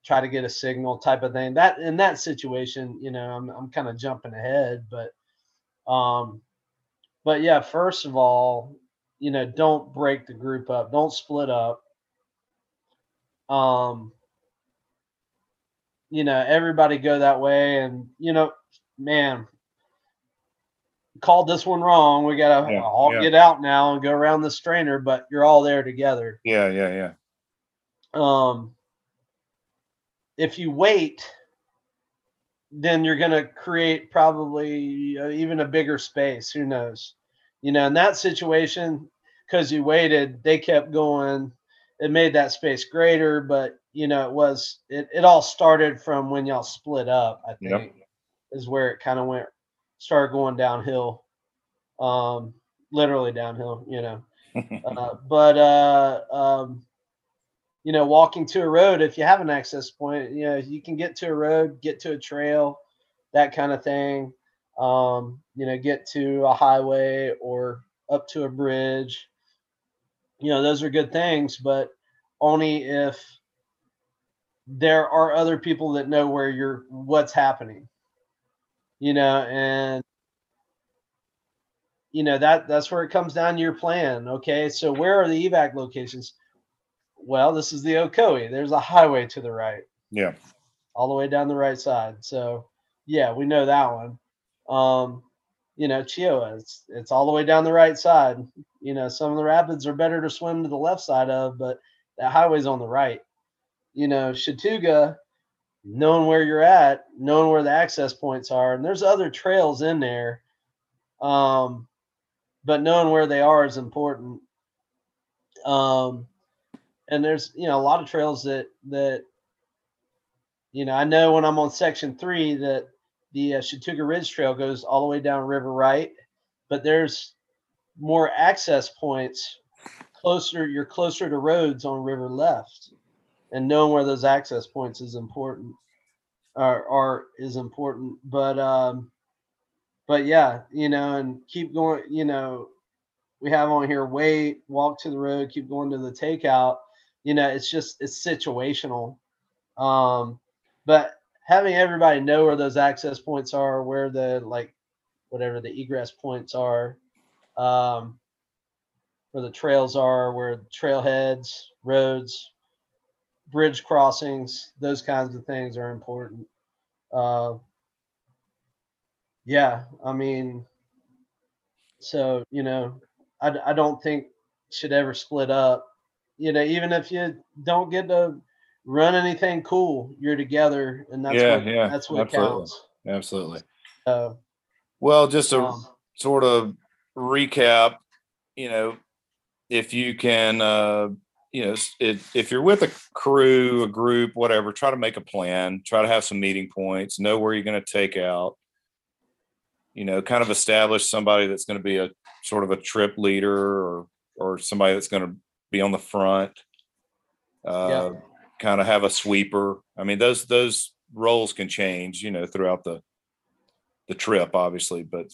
Try to get a signal type of thing. That in that situation you know i'm, I'm kind of jumping ahead but um but yeah first of all you know don't break the group up. Don't split up. Um you know everybody go that way. And you know man called this one wrong. We gotta Yeah, all yeah. get out now and go around the strainer but you're all there together. Yeah, yeah, yeah. um if you wait then you're going to create probably uh, even a bigger space. Who knows? You know in that situation because you waited they kept going it made that space greater but you know it was it, it all started from when y'all split up i think Yep. is where it kind of went started going downhill um literally downhill you know uh, but uh, um, you know, walking to a road, if you have an access point, you know, you can get to a road, get to a trail, that kind of thing. Um, you know, get to a highway or up to a bridge. You know, those are good things, but only if there are other people that know where you're, what's happening. You know, and you know that that's where it comes down to your plan okay? So where are the evac locations? Well this is the ocoee. There's a highway to the right. Yeah. all the way down the right side. So yeah we know that one. Um you know Cheoah it's it's all the way down the right side you know some of the rapids are better to swim to the left side of but that highway's on the right you know Chattooga, knowing where you're at knowing where the access points are and there's other trails in there um but knowing where they are is important. Um, and there's you know a lot of trails that that you know I know when I'm on section three that the uh, Chattooga Ridge Trail goes all the way down River Right, but there's more access points closer. You're closer to roads on River Left, and knowing where those access points is important. Are, are is important, but um, but yeah, you know, and keep going. You know, we have on here wait, walk to the road, keep going to the takeout. You know, it's just it's situational. Um, but having everybody know where those access points are, where the like whatever the egress points are, um, where the trails are, where trailheads, roads, bridge crossings, those kinds of things are important. Uh, yeah, I mean, so you know, I, I don't think should ever split up. You know, even if you don't get to run anything cool, you're together, and that's Yeah, what yeah, that's what absolutely. counts. Absolutely. So, Well, just a um, sort of recap, you know, if you can, uh, you know, if, if you're with a crew, a group, whatever, try to make a plan, try to have some meeting points, know where you're going to take out. You know, kind of establish somebody that's going to be a sort of a trip leader or or somebody that's going to be on the front. Uh, kind of have a sweeper. I mean, those those roles can change, you know, throughout the the trip, obviously, but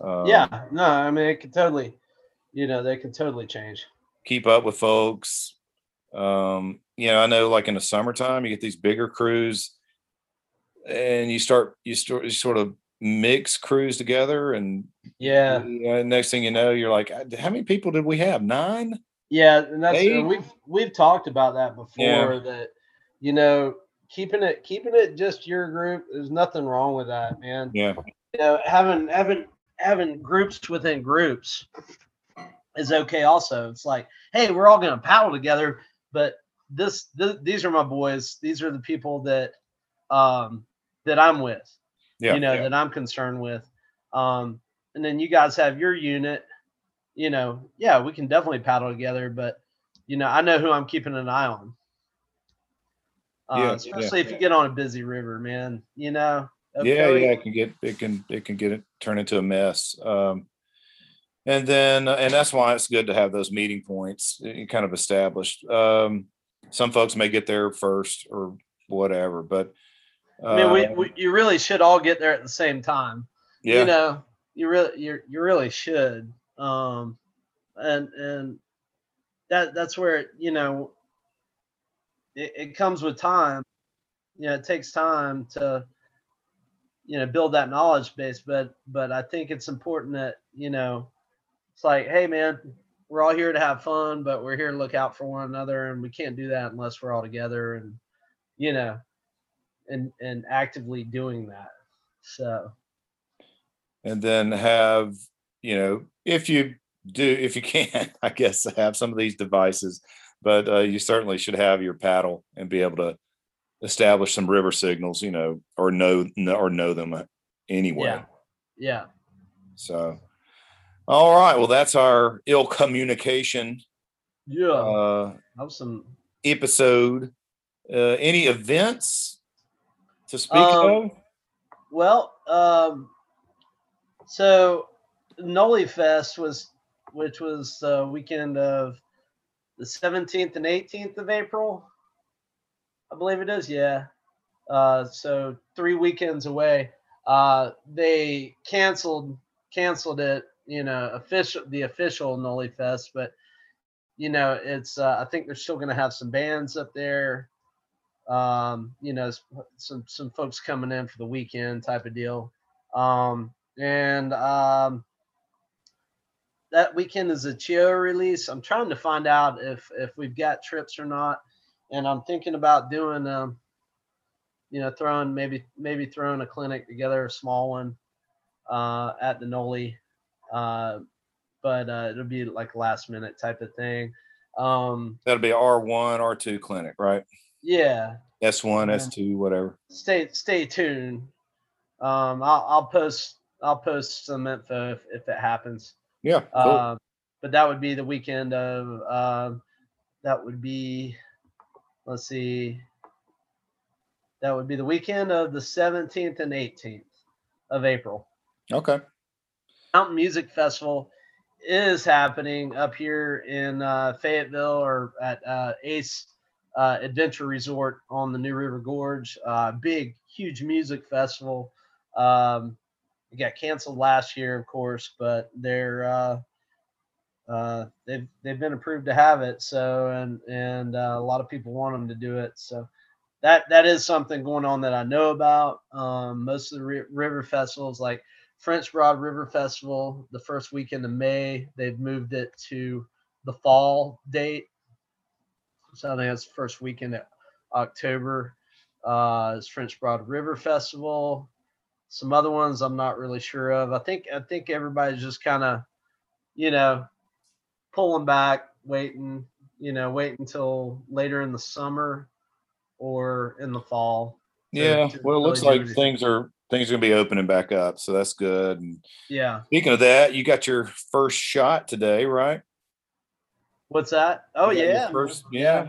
um, yeah, no, I mean it can totally, you know, they can totally change. keep up with folks. Um, you know, I know like in the summertime, you get these bigger crews and you start, you start, you sort of mix crews together. And Yeah, uh, next thing you know, you're like, "Uh, how many people did we have? Nine? Yeah, and that's Hey. and we've we've talked about that before. Yeah. That you know, keeping it keeping it just your group. There's nothing wrong with that, man. Yeah. You know, having having having groups within groups is okay. Also, it's like, hey, we're all gonna paddle together, but this, th- these are my boys. These are the people that um that I'm with. Yeah. you know yeah. that I'm concerned with. Um, and then you guys have your unit. You know, yeah, we can definitely paddle together, but you know, I know who I'm keeping an eye on. Uh, Yeah, yeah, especially if you get on a busy river, man. You know. yeah, okay, yeah, it can get it can it can get it turn into a mess. Um, and then and that's why it's good to have those meeting points uh, kind of established. Um, some folks may get there first or whatever, but I mean, we, uh, we you really should all get there at the same time. yeah, You know, you really you you really should. Um, and and that that's where you know it, it comes with time. You know, it takes time to you know build that knowledge base. But but I think it's important that you know it's like, hey man, we're all here to have fun, but we're here to look out for one another, and we can't do that unless we're all together and you know and and actively doing that. So and then have you know if you do if you can i guess have some of these devices but uh, you certainly should have your paddle and be able to establish some river signals you know or know or know them uh, anyway yeah, yeah. so all right well that's our ill communication Yeah, uh have some. episode uh any events to speak Um, of Well, um, so Noli Fest was, which was the weekend of the 17th and 18th of April, I believe it is. Yeah. Uh, so three weekends away. Uh, they canceled canceled it. You know, official the official Noli Fest, but you know, it's uh, I think they're still going to have some bands up there. Um, you know, some some folks coming in for the weekend type of deal. Um, and um, that weekend is a Cheoah release. I'm trying to find out if if we've got trips or not, and I'm thinking about doing um, you know, throwing maybe maybe throwing a clinic together, a small one, uh, at the Noli. Uh, but uh, it'll be like last minute type of thing. Um, that'll be r1 r2 clinic right yeah, s1 Yeah. s2 whatever stay stay tuned. Um, I'll I'll post I'll post some info if, if it happens. Yeah cool. Um, but that would be the weekend of um, that would be let's see that would be the weekend of the 17th and 18th of April. okay Mountain Music Festival is happening up here in uh, Fayetteville or at uh, Ace uh, Adventure Resort on the New River Gorge. Uh, big, huge music festival. Um, it got canceled last year, of course, but they're uh, uh, they've they've been approved to have it. So and and uh, a lot of people want them to do it. So that that is something going on that I know about. Um, most of the ri- river festivals, like French Broad River Festival, the first weekend of May, they've moved it to the fall date. So I think that's the first weekend of October. Uh, is French Broad River Festival. Some other ones I'm not really sure of. I think I think everybody's just kind of, you know, pulling back, waiting, you know, wait until later in the summer or in the fall. Yeah, well, it looks really do like things are things are gonna be opening back up, so that's good. And Yeah. speaking of that, you got your first shot today, right? What's that? Oh You got your yeah, first- yeah.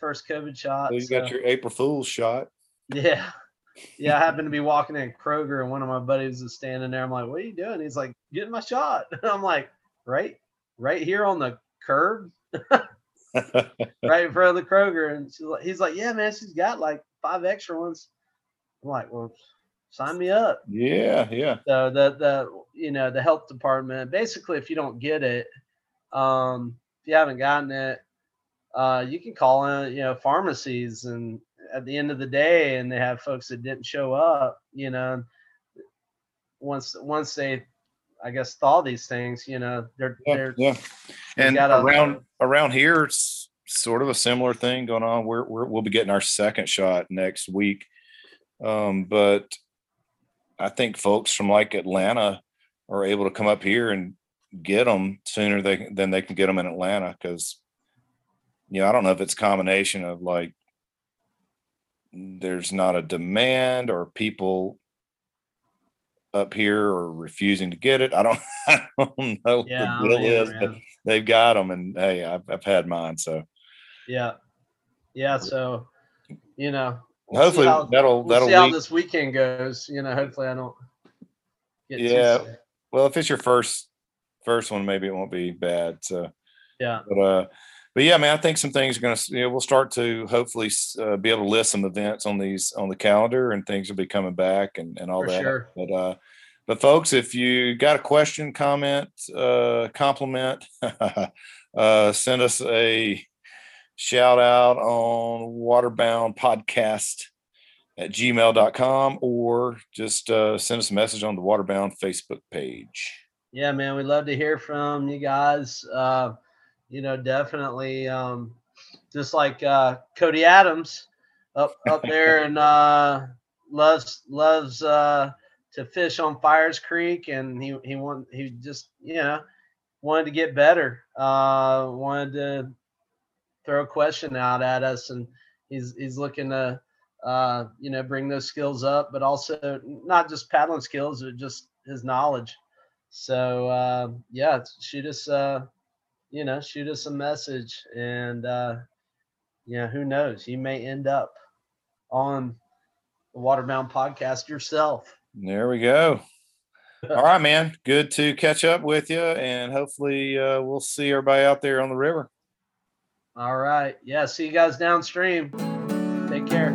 first COVID shot. So you got your April Fool's shot. Yeah. Yeah, I happened to be walking in Kroger and one of my buddies was standing there. I'm like, what are you doing? He's like, getting my shot. And I'm like, right, right here on the curb, right in front of the Kroger. And she's like, he's like, yeah, man, she's got like five extra ones. I'm like, well, sign me up. yeah, yeah. So the the you know the health department basically, if you don't get it, um, if you haven't gotten it, uh, you can call in you know pharmacies and at the end of the day, and they have folks that didn't show up. You know, once once they, I guess, thaw these things, you know, they're Yeah, they're yeah. And gotta- around around here, it's sort of a similar thing going on. We're, we're we'll be getting our second shot next week, um, but I think folks from like Atlanta are able to come up here and get them sooner they, than they can get them in Atlanta because you know I don't know if it's a combination of like there's not a demand or people up here are refusing to get it. I don't I don't know what yeah, the deal is, but they've got them and hey i've, I've had mine so yeah, yeah. So you know, we'll hopefully how- that'll we'll that'll see how this weekend goes. You know, hopefully I don't. Get Yeah. well if it's your first first one maybe it won't be bad so Yeah. but uh but yeah man i think some things are gonna you know, we'll start to hopefully uh, be able to list some events on these on the calendar and things will be coming back and and all For that sure. but uh but folks if you got a question comment uh compliment uh send us a shout out on waterbound podcast at gmail.com or just uh, send us a message on the waterbound facebook page Yeah, man, we'd love to hear from you guys. Uh, you know, definitely um, just like uh, Cody Adams up up there and uh, loves loves uh, to fish on Fires Creek, and he he want he just you know wanted to get better. Uh, wanted to throw a question out at us, and he's he's looking to uh, you know bring those skills up, but also not just paddling skills, but just his knowledge. So uh, yeah, shoot us, uh, you know, shoot us a message, and uh, yeah, who knows? You may end up on the Waterbound podcast yourself. there we go all right man good to catch up with you and hopefully uh, we'll see everybody out there on the river All right, yeah. See you guys downstream. Take care.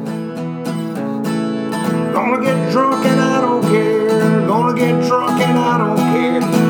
Gonna get drunk and I don't care. Gonna get drunk and I don't care.